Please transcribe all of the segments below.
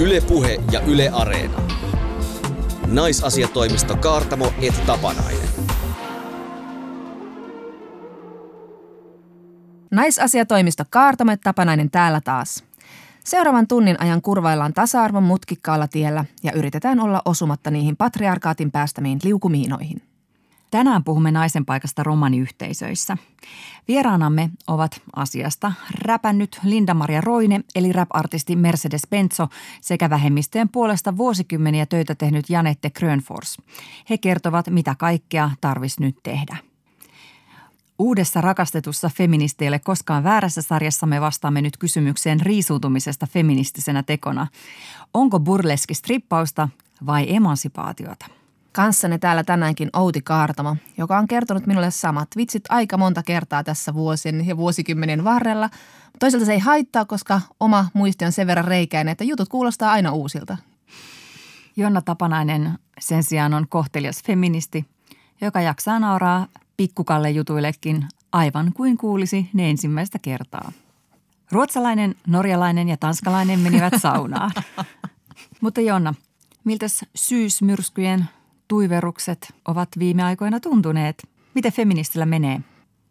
Ylepuhe ja Yle Areena. Naisasiatoimisto Kaartamo et Tapanainen. Naisasiatoimisto Kaartamo et Tapanainen täällä taas. Seuraavan tunnin ajan kurvaillaan tasa-arvon mutkikkaalla tiellä ja yritetään olla osumatta niihin patriarkaatin päästämiin liukumiinoihin. Tänään puhumme naisen paikasta romaniyhteisöissä. Vieraanamme ovat asiasta räpännyt Linda-Maria Roine eli rap-artisti Mercedes Benzo sekä vähemmistöjen puolesta vuosikymmeniä töitä tehnyt Janette Grönfors. He kertovat, mitä kaikkea tarvis nyt tehdä. Uudessa rakastetussa feministeille koskaan väärässä sarjassa me vastaamme nyt kysymykseen riisuutumisesta feministisenä tekona. Onko burleski strippausta vai emansipaatiota? Kanssanne täällä tänäänkin Outi Kaartamo, joka on kertonut minulle samat vitsit aika monta kertaa tässä vuosien ja vuosikymmenien varrella. Toisaalta se ei haittaa, koska oma muisti on sen verran reikäinen, että jutut kuulostaa aina uusilta. Jonna Tapanainen sen sijaan on kohtelias feministi, joka jaksaa nauraa pikkukalle jutuillekin aivan kuin kuulisi ne ensimmäistä kertaa. Ruotsalainen, norjalainen ja tanskalainen menivät saunaan. Mutta Jonna, miltäs syysmyrskyjen tuiverukset ovat viime aikoina tuntuneet? Miten feministillä menee?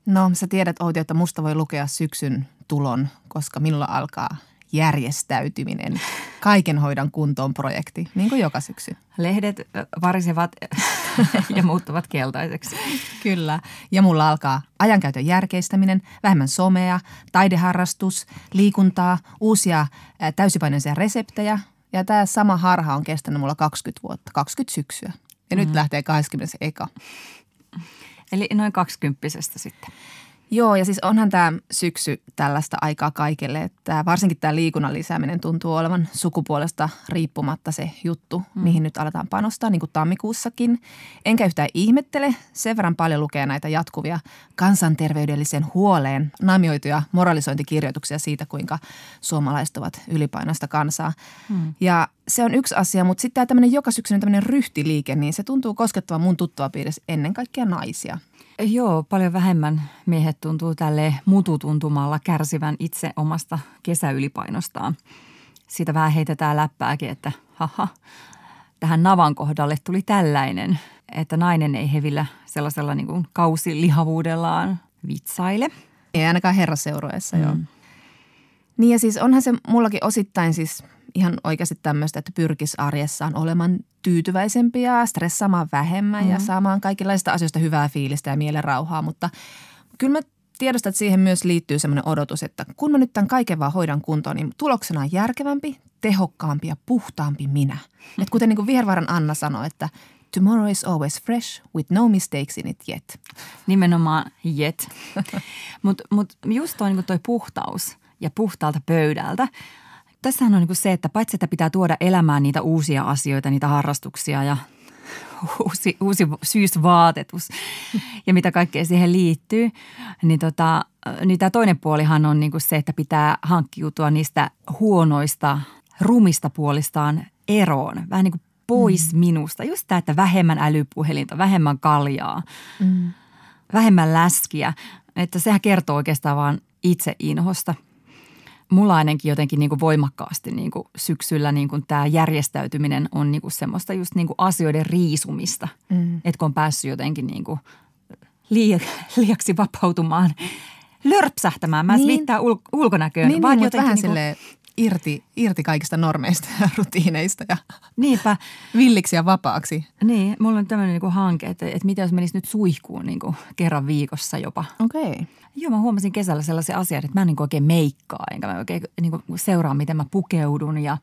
No sä tiedät Outi, että musta voi lukea syksyn tulon, koska minulla alkaa järjestäytyminen, kaiken hoidan kuntoon projekti, niin kuin joka syksy. Lehdet varisevat ja muuttuvat keltaiseksi. Kyllä. Ja mulla alkaa ajankäytön järkeistäminen, vähemmän somea, taideharrastus, liikuntaa, uusia täysipainoisia reseptejä. Ja tämä sama harha on kestänyt mulla 20 vuotta, 20 syksyä. Ja mm. nyt lähtee 20 eka. Eli noin kaksikymppisestä sitten. Joo, ja siis onhan tämä syksy tällaista aikaa kaikille, että varsinkin tämä liikunnan lisääminen tuntuu olevan sukupuolesta riippumatta se juttu, mm. mihin nyt aletaan panostaa, niin kuin tammikuussakin. Enkä yhtään ihmettele, sen verran paljon lukee näitä jatkuvia kansanterveydellisen huoleen naamioituja moralisointikirjoituksia siitä, kuinka suomalaiset ovat ylipainoista kansaa. Mm. Ja se on yksi asia, mutta sitten tämä tämmöinen joka syksyinen tämmöinen ryhtiliike, niin se tuntuu koskettavan mun tuttua piirissä ennen kaikkea naisia – Joo, paljon vähemmän miehet tuntuu tälle mututuntumalla kärsivän itse omasta kesäylipainostaan. Siitä vähän heitetään läppääkin, että haha, tähän navan kohdalle tuli tällainen, että nainen ei hevillä sellaisella niin kuin kausilihavuudellaan vitsaile. Ei ainakaan herraseuroessa, mm. joo. Niin ja siis onhan se mullakin osittain siis ihan oikeasti tämmöistä, että pyrkisi arjessaan olemaan tyytyväisempi ja stressaamaan vähemmän mm. ja saamaan kaikenlaista asioista hyvää fiilistä ja mielen rauhaa. Mutta kyllä mä tiedostan, että siihen myös liittyy semmoinen odotus, että kun mä nyt tämän kaiken vaan hoidan kuntoon, niin tuloksena on järkevämpi, tehokkaampi ja puhtaampi minä. Mm. Et kuten niin kuin Vihervaaran Anna sanoi, että tomorrow is always fresh with no mistakes in it yet. Nimenomaan yet. Mutta mut just toi, niin toi puhtaus ja puhtaalta pöydältä – tässähän on niin se, että paitsi että pitää tuoda elämään niitä uusia asioita, niitä harrastuksia ja uusi, uusi syysvaatetus ja mitä kaikkea siihen liittyy, niin, tota, niin tämä toinen puolihan on niin se, että pitää hankkiutua niistä huonoista, rumista puolistaan eroon. Vähän niin kuin pois mm. minusta. Just tämä, että vähemmän älypuhelinta, vähemmän kaljaa, mm. vähemmän läskiä. Että sehän kertoo oikeastaan vaan itse inhosta – mulla ainakin jotenkin niin kuin voimakkaasti niin kuin syksyllä niin kuin tämä järjestäytyminen on niin kuin semmoista just niin kuin asioiden riisumista. Mm. Että kun on päässyt jotenkin niin kuin liiaksi vapautumaan, lörpsähtämään. Mä niin. viittaa ul- ulkonäköön. Niin, vaan niin, jotenkin vähän niin kuin, irti, irti kaikista normeista ja rutiineista ja Niinpä. villiksi ja vapaaksi. Niin, mulla on tämmöinen niin hanke, että, että mitä jos menisi nyt suihkuun niin kuin kerran viikossa jopa. Okei. Okay. Joo, mä huomasin kesällä sellaisia asioita, että mä en niin oikein meikkaa, enkä mä oikein niin seuraa, miten mä pukeudun ja,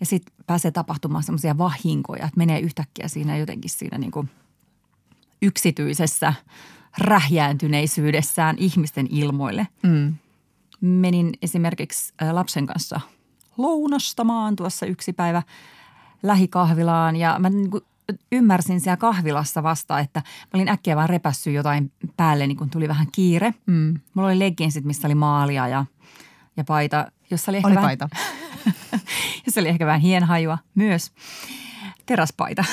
ja sitten pääsee tapahtumaan semmoisia vahinkoja, että menee yhtäkkiä siinä jotenkin siinä niin kuin yksityisessä rähjääntyneisyydessään ihmisten ilmoille. Mm menin esimerkiksi lapsen kanssa lounastamaan tuossa yksi päivä lähikahvilaan ja mä niin kuin ymmärsin siellä kahvilassa vasta, että mä olin äkkiä vaan repässyt jotain päälle, niin kun tuli vähän kiire. Mm. Mulla oli leggingsit, missä oli maalia ja, ja paita, jossa oli ehkä oli vähän, paita. jossa oli ehkä vähän hienhajua myös. Teraspaita.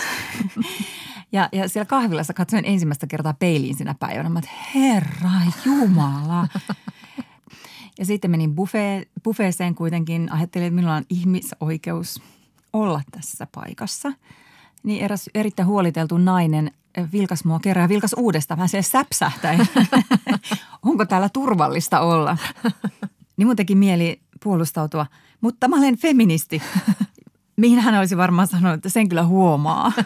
ja, ja siellä kahvilassa katsoin ensimmäistä kertaa peiliin sinä päivänä. Mä että herra jumala. Ja sitten menin buffet, buffeeseen kuitenkin, ajattelin, että minulla on ihmisoikeus olla tässä paikassa. Niin eräs erittäin huoliteltu nainen vilkas mua kerran ja vilkas uudestaan. Mä siellä säpsähtäin. Onko täällä turvallista olla? Niin mun teki mieli puolustautua, mutta mä olen feministi. Mihin hän olisi varmaan sanonut, että sen kyllä huomaa.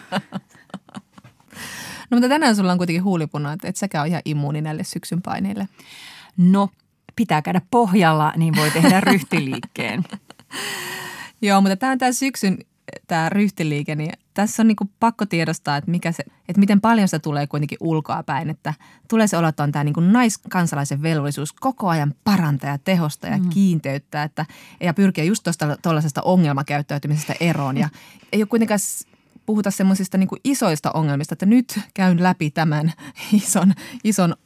No mutta tänään sulla on kuitenkin huulipuna, että et säkään ole ihan immuuni näille syksyn paineille. No, pitää käydä pohjalla, niin voi tehdä ryhtiliikkeen. Joo, mutta tämä on tämä syksyn tämä ryhtiliike, niin tässä on niinku pakko tiedostaa, että, mikä se, että miten paljon se tulee kuitenkin ulkoa päin. Että tulee se olla, että on tämä niinku naiskansalaisen velvollisuus koko ajan parantaa ja tehostaa ja mm. kiinteyttää. Että, ja pyrkiä just tuosta ongelmakäyttäytymisestä eroon. Ja ei ole kuitenkaan puhuta semmoisista niin isoista ongelmista, että nyt käyn läpi tämän ison, ison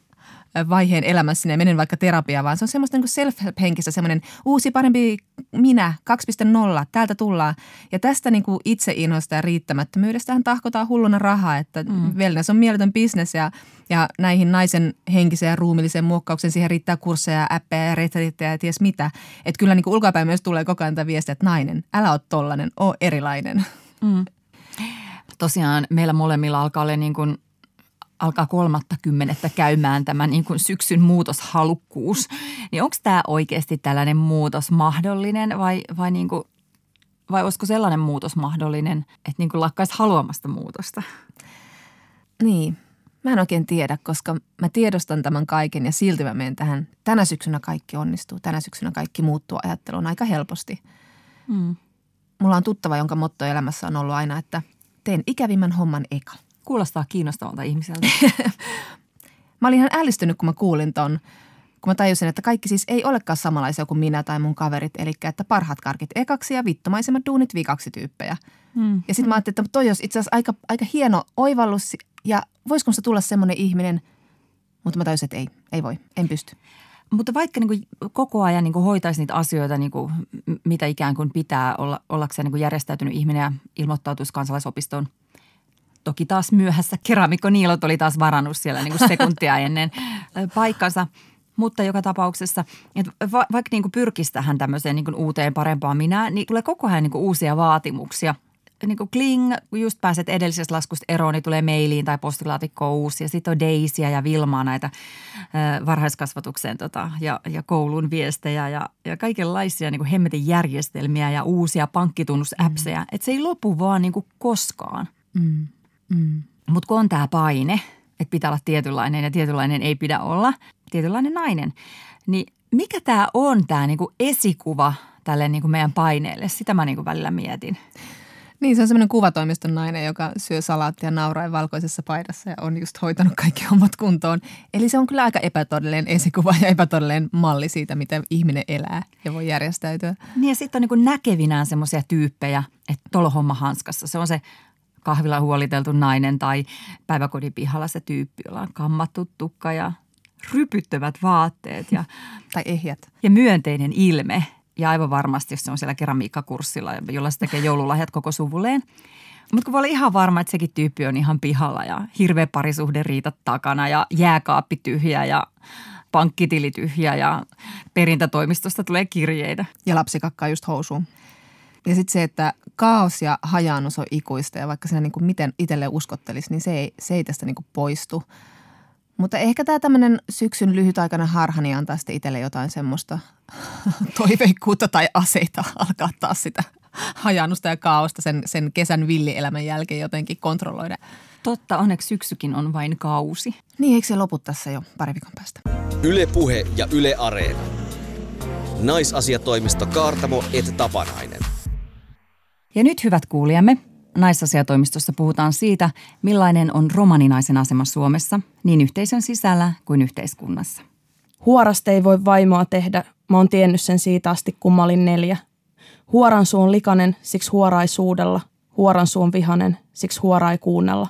vaiheen elämässä ja menen vaikka terapiaan, vaan se on semmoista niin self-help-henkistä, semmoinen uusi parempi minä 2.0, täältä tullaan. Ja tästä niin kuin itseinhoista ja riittämättömyydestähän tahkotaan hulluna rahaa, että mm. wellness on mieletön bisnes ja, ja näihin naisen henkiseen ja ruumilliseen muokkaukseen siihen riittää kursseja, appeja ja retriittejä ja ties mitä. Että kyllä niin kuin ulkoapäin myös tulee koko ajan viestiä, että nainen, älä ole tollainen, oo erilainen. Mm. Tosiaan meillä molemmilla alkaa olla niin kuin alkaa kolmatta kymmenettä käymään tämä niin kuin syksyn muutoshalukkuus. Niin onko tämä oikeasti tällainen muutos mahdollinen vai, vai, niin kuin, vai olisiko sellainen muutos mahdollinen, että niin kuin lakkaisi haluamasta muutosta? Niin, mä en oikein tiedä, koska mä tiedostan tämän kaiken ja silti mä menen tähän. Tänä syksynä kaikki onnistuu, tänä syksynä kaikki muuttuu ajatteluun aika helposti. Mm. Mulla on tuttava, jonka motto elämässä on ollut aina, että teen ikävimmän homman eka – Kuulostaa kiinnostavalta ihmiseltä. mä olin ihan ällistynyt, kun mä kuulin ton, kun mä tajusin, että kaikki siis ei olekaan samanlaisia kuin minä tai mun kaverit. Eli että parhaat karkit ekaksi ja vittumaisemmat duunit vikaksi tyyppejä. Hmm. Ja sitten mä ajattelin, että toi olisi itse asiassa aika, aika hieno oivallus ja voisiko se tulla semmoinen ihminen, mutta mä tajusin, että ei, ei voi, en pysty. Mutta vaikka niin kuin koko ajan niin kuin hoitaisi niitä asioita, niin kuin, mitä ikään kuin pitää olla, ollakseen niin kuin järjestäytynyt ihminen ja ilmoittautuisi kansalaisopistoon – Toki taas myöhässä keramikko Niilot oli taas varannut siellä niin kuin sekuntia ennen paikkansa. Mutta joka tapauksessa, että va, vaikka niin kuin pyrkisi tähän tämmöiseen niin kuin uuteen parempaan minä, niin tulee koko ajan niin kuin uusia vaatimuksia. Niin kuin kling, kun just pääset edellisestä laskusta eroon, niin tulee mailiin tai postilaatikko uusi. Ja sitten on Daisyä ja Vilmaa näitä äh, varhaiskasvatukseen tota, ja, ja koulun viestejä ja, ja kaikenlaisia niin kuin hemmetin järjestelmiä ja uusia pankkitunnusapseja. Mm. Että se ei lopu vaan niin kuin koskaan. Mm. Mm. Mutta kun on tämä paine, että pitää olla tietynlainen ja tietynlainen ei pidä olla, tietynlainen nainen, niin mikä tämä on tämä niinku esikuva tälle niinku meidän paineelle? Sitä mä niinku välillä mietin. Niin, se on semmoinen kuvatoimiston nainen, joka syö salaattia nauraa valkoisessa paidassa ja on just hoitanut kaikki hommat kuntoon. Eli se on kyllä aika epätodellinen esikuva ja epätodellinen malli siitä, miten ihminen elää ja voi järjestäytyä. Niin ja sitten on niin näkevinään semmoisia tyyppejä, että tolo homma hanskassa. Se on se kahvilla huoliteltu nainen tai päiväkodin pihalla se tyyppi, jolla on kammattu tukka ja rypyttävät vaatteet. Ja, tai ehjät. Ja myönteinen ilme. Ja aivan varmasti, jos se on siellä keramiikkakurssilla, jolla se tekee joululahjat koko suvulleen. Mutta kun voi olla ihan varma, että sekin tyyppi on ihan pihalla ja hirveä parisuhde riitat takana ja jääkaappi tyhjä ja pankkitili tyhjä ja perintätoimistosta tulee kirjeitä. Ja lapsi kakkaa just housuun. Ja sitten se, että kaos ja hajaannus on ikuista ja vaikka siinä niin kuin miten itselle uskottelisi, niin se ei, se ei tästä niin kuin poistu. Mutta ehkä tämä tämmöinen syksyn lyhytaikainen harha niin antaa sitten itselle jotain semmoista toiveikkuutta tai aseita alkaa taas sitä hajannusta ja kaaosta sen, sen kesän villielämän jälkeen jotenkin kontrolloida. Totta, onneksi syksykin on vain kausi. Niin, eikö se lopu tässä jo pari viikon päästä? Yle Puhe ja Yle Areena. Naisasiatoimisto Kaartamo et Tapanainen. Ja nyt hyvät kuulijamme, naisasiatoimistossa puhutaan siitä, millainen on romaninaisen asema Suomessa, niin yhteisön sisällä kuin yhteiskunnassa. Huorasta ei voi vaimoa tehdä, mä oon tiennyt sen siitä asti, kun mä olin neljä. Huoran suun likanen, siksi huora ei suudella. Huoran suun vihanen, siksi huora ei kuunnella.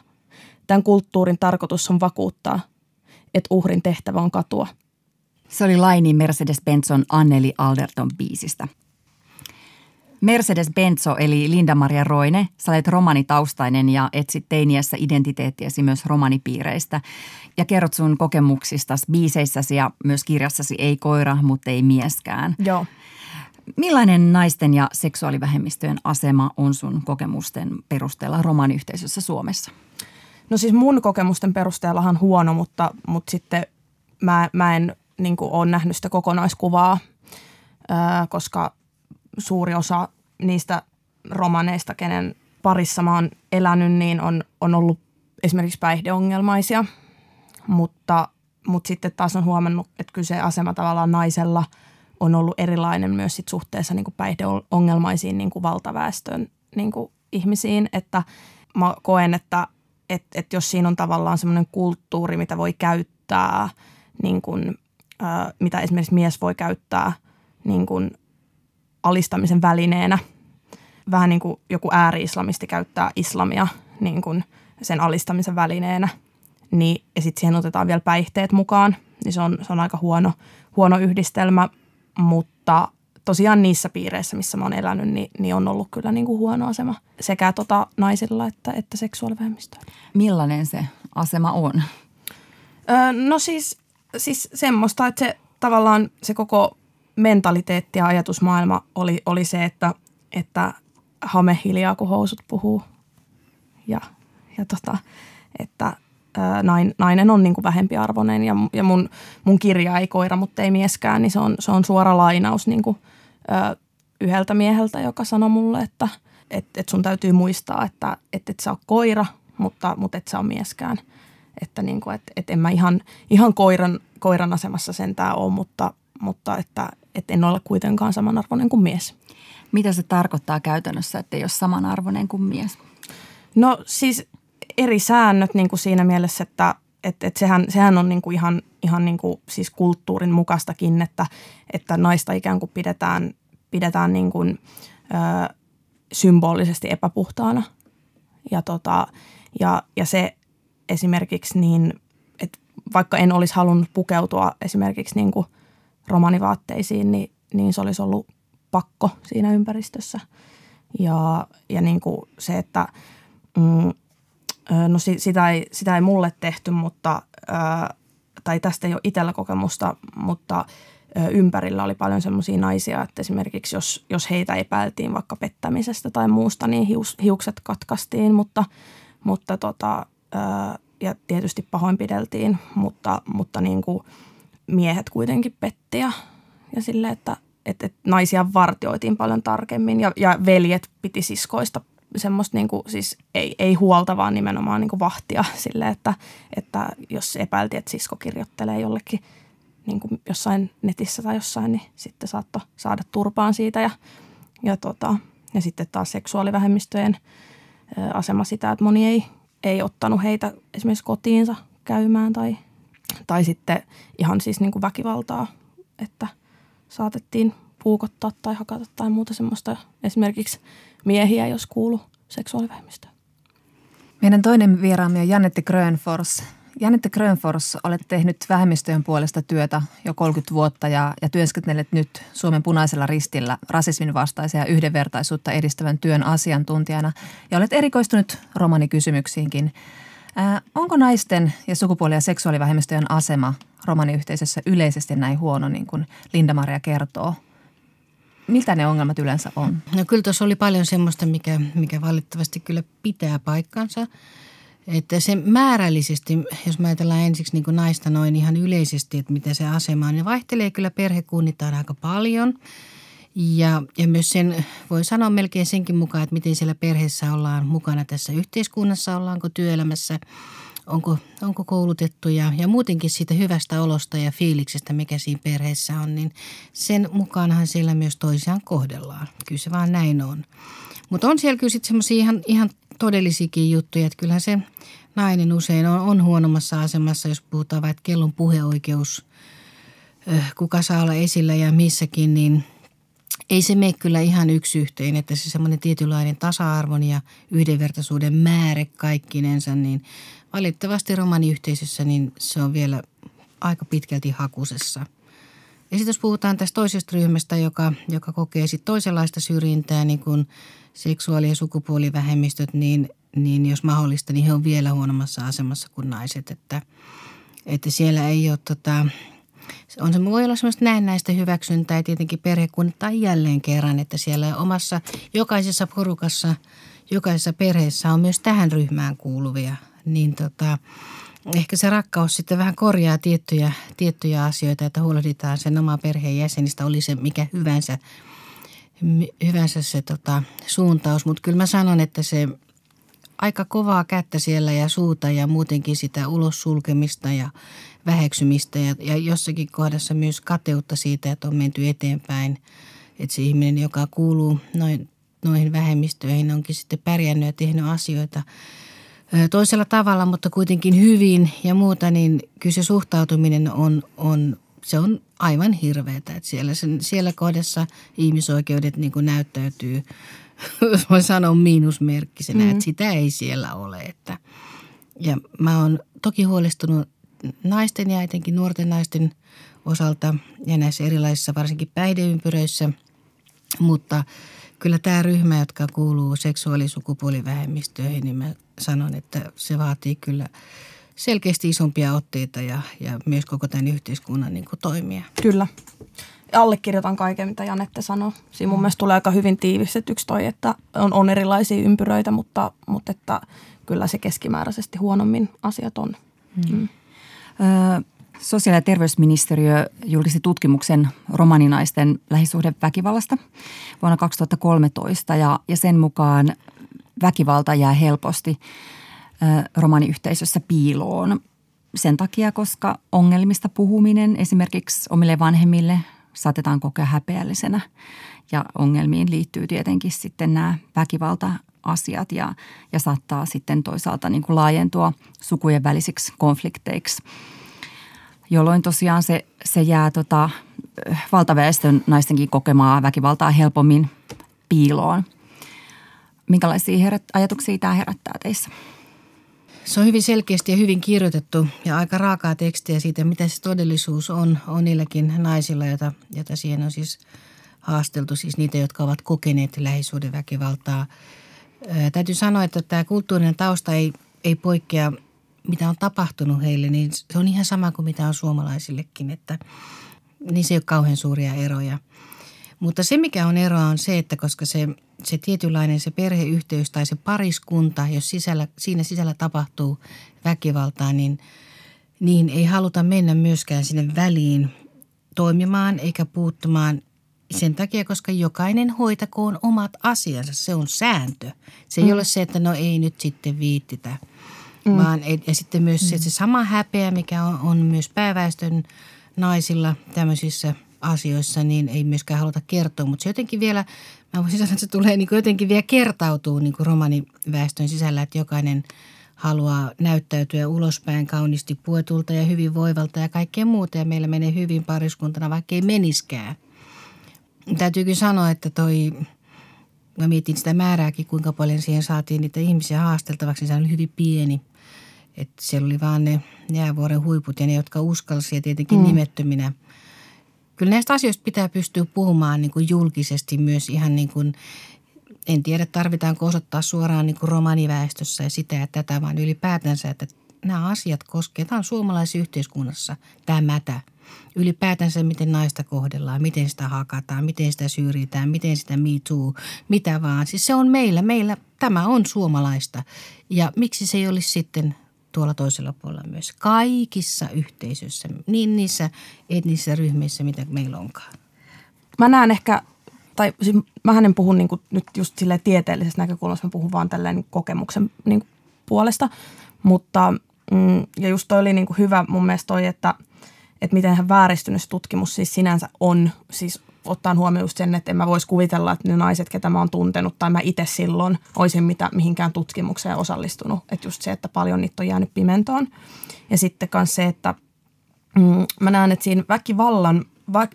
Tämän kulttuurin tarkoitus on vakuuttaa, että uhrin tehtävä on katua. Se oli Laini Mercedes-Benson Anneli Alderton biisistä – Mercedes Benzo eli Linda-Maria Roine, sä olet romanitaustainen ja etsit teiniässä identiteettiäsi myös romanipiireistä. Ja kerrot sun kokemuksista biiseissäsi ja myös kirjassasi Ei koira, mutta ei mieskään. Joo. Millainen naisten ja seksuaalivähemmistöjen asema on sun kokemusten perusteella romaniyhteisössä Suomessa? No siis mun kokemusten perusteellahan huono, mutta, mutta sitten mä, mä en niin ole nähnyt sitä kokonaiskuvaa, koska suuri osa niistä romaneista, kenen parissa mä oon elänyt, niin on, on ollut esimerkiksi päihdeongelmaisia. Mutta, mutta sitten taas on huomannut, että kyse asema tavallaan naisella on ollut erilainen myös sit suhteessa niin kuin päihdeongelmaisiin niin kuin valtaväestön niin kuin ihmisiin. Että mä koen, että et, et jos siinä on tavallaan semmoinen kulttuuri, mitä voi käyttää, niin kuin, ää, mitä esimerkiksi mies voi käyttää niin kuin alistamisen välineenä. Vähän niin kuin joku ääri-islamisti käyttää islamia niin kuin sen alistamisen välineenä. Niin, ja sitten siihen otetaan vielä päihteet mukaan, niin se on, se on aika huono, huono yhdistelmä. Mutta tosiaan niissä piireissä, missä mä oon elänyt, niin, niin on ollut kyllä niin kuin huono asema sekä tota naisilla että, että seksuaalivähemmistöillä. Millainen se asema on? Öö, no siis, siis semmoista, että se tavallaan se koko mentaliteetti ja ajatusmaailma oli, oli se, että, että hame hiljaa, kun housut puhuu. Ja, ja tota, että nain, nainen on niin kuin vähempiarvoinen ja, ja mun, mun kirja ei koira, mutta ei mieskään, niin se on, se on suora lainaus niin kuin, ö, yhdeltä mieheltä, joka sanoi mulle, että et, et sun täytyy muistaa, että et, et sä ole koira, mutta, mutta et sä ole mieskään. Että niin kuin, et, et en mä ihan, ihan koiran, koiran asemassa sentään ole, mutta, mutta että et en ole kuitenkaan samanarvoinen kuin mies. Mitä se tarkoittaa käytännössä, että ei ole samanarvoinen kuin mies? No siis eri säännöt niin kuin siinä mielessä, että et, et sehän, sehän on niin kuin ihan, ihan niin kuin siis kulttuurin mukastakin, että, että naista ikään kuin pidetään, pidetään niin kuin, ö, symbolisesti epäpuhtaana. Ja, tota, ja, ja se esimerkiksi niin, että vaikka en olisi halunnut pukeutua esimerkiksi niin kuin romanivaatteisiin, niin, niin se olisi ollut pakko siinä ympäristössä. Ja, ja niin kuin se, että mm, no sitä ei, sitä ei mulle tehty, mutta, tai tästä ei ole itsellä kokemusta, mutta ympärillä oli paljon sellaisia naisia, että esimerkiksi jos, jos heitä epäiltiin vaikka pettämisestä tai muusta, niin hius, hiukset katkaistiin, mutta, mutta tota, ja tietysti pahoinpideltiin, mutta, mutta niin kuin miehet kuitenkin petti ja, ja sille, että et, et naisia vartioitiin paljon tarkemmin ja, ja veljet piti siskoista semmoista niin kuin, siis ei, ei huolta, vaan nimenomaan niin kuin vahtia sille, että, että jos epäiltiin, että sisko kirjoittelee jollekin niin kuin jossain netissä tai jossain, niin sitten saattoi saada turpaan siitä ja, ja, tota, ja sitten taas seksuaalivähemmistöjen asema sitä, että moni ei, ei ottanut heitä esimerkiksi kotiinsa käymään tai, tai sitten ihan siis niin kuin väkivaltaa, että saatettiin puukottaa tai hakata tai muuta semmoista esimerkiksi miehiä, jos kuuluu seksuaalivähemmistöön. Meidän toinen vieraamme on Janette Grönfors. Janette Grönfors, olet tehnyt vähemmistöjen puolesta työtä jo 30 vuotta ja, ja työskentelet nyt Suomen punaisella ristillä rasismin vastaisia ja yhdenvertaisuutta edistävän työn asiantuntijana ja olet erikoistunut romanikysymyksiinkin. Ää, onko naisten ja sukupuoli- ja seksuaalivähemmistöjen asema romaniyhteisössä yleisesti näin huono, niin kuin Linda-Maria kertoo? Mitä ne ongelmat yleensä on? No kyllä tuossa oli paljon semmoista, mikä, mikä valitettavasti kyllä pitää paikkansa. Että se määrällisesti, jos mä ajatellaan ensiksi niin kuin naista noin ihan yleisesti, että mitä se asema on, niin vaihtelee kyllä perhekunnittain aika paljon. Ja, ja myös sen, voi sanoa melkein senkin mukaan, että miten siellä perheessä ollaan mukana tässä yhteiskunnassa, ollaanko työelämässä – onko, onko koulutettu ja, ja muutenkin siitä hyvästä olosta ja fiiliksestä, mikä siinä perheessä on, niin sen mukaanhan siellä myös toisiaan kohdellaan. Kyllä se vaan näin on. Mutta on siellä kyllä sitten semmoisia ihan, ihan todellisiakin juttuja, että kyllähän se nainen usein on, on huonommassa asemassa, jos puhutaan vaikka kellon puheoikeus, kuka saa olla esillä ja missäkin, niin ei se mene kyllä ihan yksi yhteen, että se semmoinen tietynlainen tasa-arvon ja yhdenvertaisuuden määrä kaikkinensa, niin valitettavasti romaniyhteisössä niin se on vielä aika pitkälti hakusessa. Ja sitten jos puhutaan tästä toisesta ryhmästä, joka, joka kokee sitten toisenlaista syrjintää, niin kuin seksuaali- ja sukupuolivähemmistöt, niin, niin jos mahdollista, niin he on vielä huonommassa asemassa kuin naiset. Että, että siellä ei ole tota, on se voi olla semmoista näennäistä hyväksyntää tietenkin perhekunnittaa jälleen kerran, että siellä omassa jokaisessa porukassa, jokaisessa perheessä on myös tähän ryhmään kuuluvia. Niin tota, ehkä se rakkaus sitten vähän korjaa tiettyjä, tiettyjä asioita, että huolehditaan sen oman perheen jäsenistä, oli se mikä hyvänsä, hyvänsä se tota, suuntaus. Mutta kyllä mä sanon, että se aika kovaa kättä siellä ja suuta ja muutenkin sitä ulos sulkemista ja väheksymistä ja, ja jossakin kohdassa myös kateutta siitä, että on menty eteenpäin. Että se ihminen, joka kuuluu noin, noihin vähemmistöihin, onkin sitten pärjännyt ja tehnyt asioita toisella tavalla, mutta kuitenkin hyvin ja muuta, niin kyllä se suhtautuminen on, on se on aivan hirveätä. Että siellä, sen, siellä kohdassa ihmisoikeudet niin kuin näyttäytyy, jos voi sanoa miinusmerkkisenä, mm. että sitä ei siellä ole. Että, ja mä oon toki huolestunut naisten ja etenkin nuorten naisten osalta ja näissä erilaisissa varsinkin päihdeympyröissä, mutta kyllä tämä ryhmä, jotka kuuluu seksuaalisukupuolivähemmistöihin, niin mä sanon, että se vaatii kyllä selkeästi isompia otteita ja, ja myös koko tämän yhteiskunnan niin kuin toimia. Kyllä. Allekirjoitan kaiken, mitä Janette sanoi. Siinä mun mm. mielestä tulee aika hyvin tiivistetyksi toi, että on, on erilaisia ympyröitä, mutta, mutta että kyllä se keskimääräisesti huonommin asiat on. Mm. Mm. Sosiaali- ja terveysministeriö julkisti tutkimuksen romaninaisten lähisuhdeväkivallasta vuonna 2013 ja, ja sen mukaan väkivalta jää helposti romaniyhteisössä piiloon. Sen takia, koska ongelmista puhuminen esimerkiksi omille vanhemmille saatetaan kokea häpeällisenä ja ongelmiin liittyy tietenkin sitten nämä väkivalta-asiat ja, ja saattaa sitten toisaalta niin kuin laajentua sukujen välisiksi konflikteiksi – jolloin tosiaan se, se jää tota, valtaväestön naistenkin kokemaa väkivaltaa helpommin piiloon. Minkälaisia herät, ajatuksia tämä herättää teissä? Se on hyvin selkeästi ja hyvin kirjoitettu ja aika raakaa tekstiä siitä, mitä se todellisuus on, on niilläkin naisilla, joita, joita siihen on siis haasteltu, siis niitä, jotka ovat kokeneet lähisuhdeväkivaltaa. Ää, täytyy sanoa, että tämä kulttuurinen tausta ei, ei poikkea mitä on tapahtunut heille, niin se on ihan sama kuin mitä on suomalaisillekin, että niin se ei ole kauhean suuria eroja. Mutta se, mikä on eroa, on se, että koska se, se tietynlainen se perheyhteys tai se pariskunta, jos sisällä, siinä sisällä tapahtuu väkivaltaa, niin niin ei haluta mennä myöskään sinne väliin toimimaan eikä puuttumaan sen takia, koska jokainen hoitakoon omat asiansa. Se on sääntö. Se ei mm. ole se, että no ei nyt sitten viittitä – Mm. Vaan, ja sitten myös mm. se, se sama häpeä, mikä on, on myös pääväestön naisilla tämmöisissä asioissa, niin ei myöskään haluta kertoa. Mutta se jotenkin vielä, mä voisin sanoa, että se tulee niin jotenkin vielä kertautuu niin kuin romaniväestön sisällä, että jokainen haluaa näyttäytyä ulospäin kauniisti puetulta ja hyvin voivalta ja kaikkea muuta. Ja meillä menee hyvin pariskuntana, vaikka ei meniskään. Täytyykin sanoa, että toi, mä mietin sitä määrääkin, kuinka paljon siihen saatiin niitä ihmisiä haasteltavaksi, niin se oli hyvin pieni – että siellä oli vaan ne jäävuoren huiput ja ne, jotka uskalsi ja tietenkin mm. nimettöminä. Kyllä näistä asioista pitää pystyä puhumaan niin kuin julkisesti myös ihan niin kuin, en tiedä tarvitaanko osoittaa suoraan niin kuin romaniväestössä ja sitä ja tätä, vaan ylipäätänsä, että nämä asiat koskevat. Tämä on suomalaisessa yhteiskunnassa tämä mätä. Ylipäätänsä miten naista kohdellaan, miten sitä hakataan, miten sitä syrjitään, miten sitä too, mitä vaan. Siis se on meillä, meillä tämä on suomalaista ja miksi se ei olisi sitten tuolla toisella puolella myös kaikissa yhteisöissä, niin niissä etnisissä ryhmissä, mitä meillä onkaan. Mä näen ehkä, tai siis mä en puhu niin nyt just sille tieteellisestä näkökulmasta, mä puhun vaan tälleen kokemuksen niin puolesta, mutta mm, ja just toi oli niin hyvä mun mielestä toi, että, että miten vääristynyt tutkimus siis sinänsä on, siis ottaen huomioon just sen, että en mä voisi kuvitella, että ne naiset, ketä mä oon tuntenut tai mä itse silloin olisin mitä, mihinkään tutkimukseen osallistunut. Että just se, että paljon niitä on jäänyt pimentoon. Ja sitten myös se, että mm, mä näen, että siinä väkivallan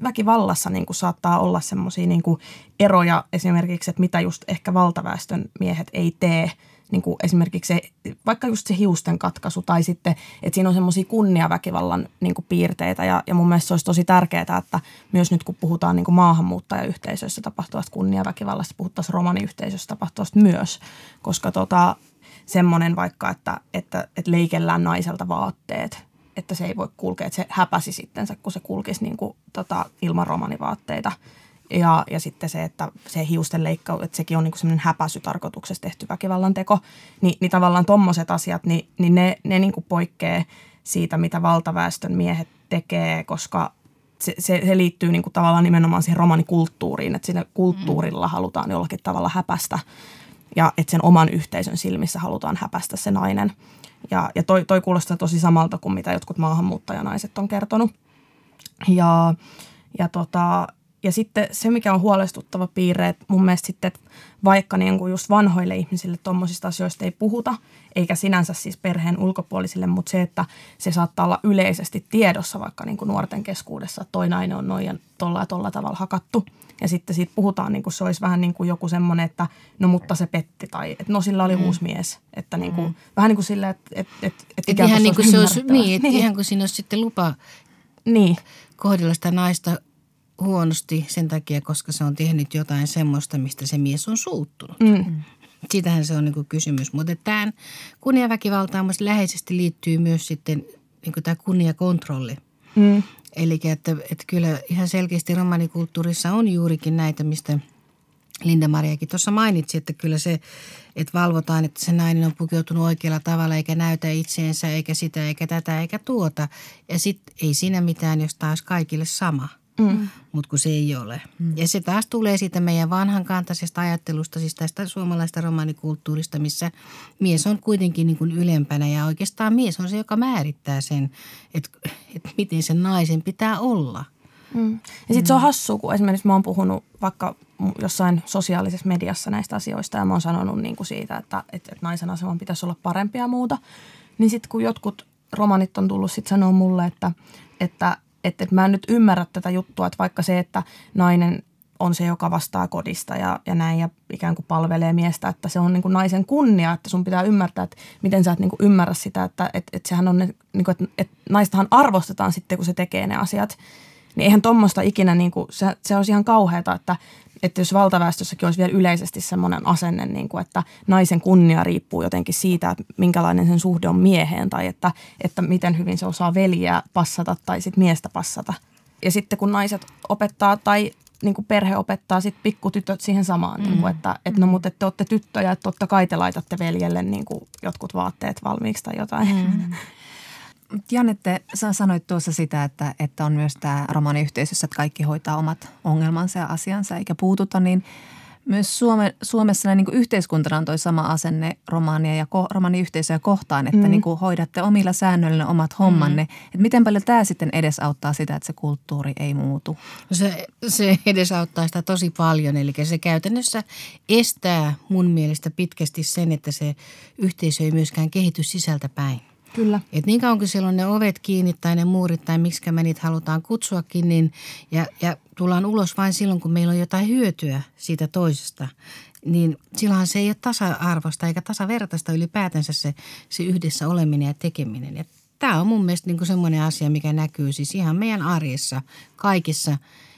väkivallassa niin saattaa olla semmoisia niin eroja esimerkiksi, että mitä just ehkä valtaväestön miehet ei tee niin kuin esimerkiksi se, vaikka just se hiusten katkaisu tai sitten, että siinä on semmoisia kunniaväkivallan niin kuin piirteitä ja, ja mun mielestä se olisi tosi tärkeää, että myös nyt kun puhutaan niin kuin maahanmuuttajayhteisöissä tapahtuvasta kunniaväkivallasta, puhuttaisiin romaniyhteisössä tapahtuvasta myös, koska tota, semmoinen vaikka, että, että, että leikellään naiselta vaatteet, että se ei voi kulkea, että se häpäsi sitten, kun se kulkisi niin kuin, tota, ilman romanivaatteita – ja, ja sitten se, että se hiusten leikkaus, että sekin on niin semmoinen häpäsy tarkoituksessa tehty väkivallan teko, niin, niin tavallaan tommoset asiat, niin, niin ne, ne niin poikkeaa siitä, mitä valtaväestön miehet tekee, koska se, se, se liittyy niin kuin tavallaan nimenomaan siihen romanikulttuuriin, että siinä kulttuurilla mm. halutaan jollakin tavalla häpästä ja että sen oman yhteisön silmissä halutaan häpästä se nainen. Ja, ja toi, toi kuulostaa tosi samalta kuin mitä jotkut maahanmuuttajanaiset on kertonut. Ja, ja tota, ja sitten se, mikä on huolestuttava piirre, että mun mielestä sitten, että vaikka niin kuin just vanhoille ihmisille tuommoisista asioista ei puhuta, eikä sinänsä siis perheen ulkopuolisille, mutta se, että se saattaa olla yleisesti tiedossa vaikka niin kuin nuorten keskuudessa, että toi nainen on noin ja tolla ja tolla tavalla hakattu. Ja sitten siitä puhutaan niin kuin se olisi vähän niin kuin joku semmoinen, että no mutta se petti tai että no sillä oli mm. uusi mies. Että niin kuin, mm. vähän niin kuin silleen, että, että, että, että et ihan niin kuin se olisi, niin, että niin. ihan kuin siinä olisi sitten lupa niin. kohdella sitä naista huonosti sen takia, koska se on tehnyt jotain semmoista, mistä se mies on suuttunut. Mm. Siitähän se on niin kysymys. Mutta tämä kunniaväkivaltaan läheisesti liittyy myös sitten niin tämä kunniakontrolli. Mm. Eli että, että kyllä ihan selkeästi romanikulttuurissa on juurikin näitä, mistä Linda Mariakin tuossa mainitsi, että kyllä se, että valvotaan, että se nainen on pukeutunut oikealla tavalla eikä näytä itseensä eikä sitä eikä tätä eikä tuota. Ja sitten ei siinä mitään, jos taas kaikille sama – mm. mutta kun se ei ole. Mm. Ja se taas tulee siitä meidän vanhan kantaisesta ajattelusta, siis tästä suomalaista romanikulttuurista, missä mies on kuitenkin niin kuin ylempänä ja oikeastaan mies on se, joka määrittää sen, että, että miten sen naisen pitää olla. Mm. Ja sitten se on hassu, kun esimerkiksi mä oon puhunut vaikka jossain sosiaalisessa mediassa näistä asioista ja mä oon sanonut niin kuin siitä, että, että, että naisen aseman pitäisi olla parempia ja muuta. Niin sitten kun jotkut romanit on tullut sitten sanoa mulle, että, että että, että mä en nyt ymmärrä tätä juttua, että vaikka se, että nainen on se, joka vastaa kodista ja, ja näin ja ikään kuin palvelee miestä, että se on niin kuin naisen kunnia, että sun pitää ymmärtää, että miten sä et niin kuin ymmärrä sitä, että, että, että sehän on, ne, niin kuin, että, että naistahan arvostetaan sitten, kun se tekee ne asiat. Niin eihän tuommoista ikinä, niin kuin, se, se olisi ihan kauheata, että, että jos valtaväestössäkin olisi vielä yleisesti semmoinen asenne, niin kuin, että naisen kunnia riippuu jotenkin siitä, että minkälainen sen suhde on mieheen tai että, että miten hyvin se osaa veliä passata tai sitten miestä passata. Ja sitten kun naiset opettaa tai niin kuin perhe opettaa sitten pikkutytöt siihen samaan, mm. niin kuin, että, että no mutta että te olette tyttöjä, että totta kai te laitatte veljelle niin kuin jotkut vaatteet valmiiksi tai jotain. Mm. Janette, sä sanoit tuossa sitä, että, että on myös tämä romaniyhteisössä, että kaikki hoitaa omat ongelmansa ja asiansa eikä puututa, niin myös Suome, Suomessa niin kuin yhteiskuntana on toi sama asenne romaania ja ko, romaniyhteisöjä kohtaan, että mm. niin kuin hoidatte omilla säännöillä omat hommanne. Mm. Että miten paljon tämä sitten edesauttaa sitä, että se kulttuuri ei muutu? No se, se edesauttaa sitä tosi paljon, eli se käytännössä estää mun mielestä pitkästi sen, että se yhteisö ei myöskään kehity sisältä päin. Kyllä. Et niin kauan kuin siellä on ne ovet kiinni tai ne muurit tai miksi me niitä halutaan kutsuakin, niin ja, ja tullaan ulos vain silloin, kun meillä on jotain hyötyä siitä toisesta, niin silloin se ei ole tasa-arvosta eikä tasavertaista ylipäätänsä se, se yhdessä oleminen ja tekeminen. Ja tämä on mun mielestä niin semmoinen asia, mikä näkyy siis ihan meidän arjessa kaikissa,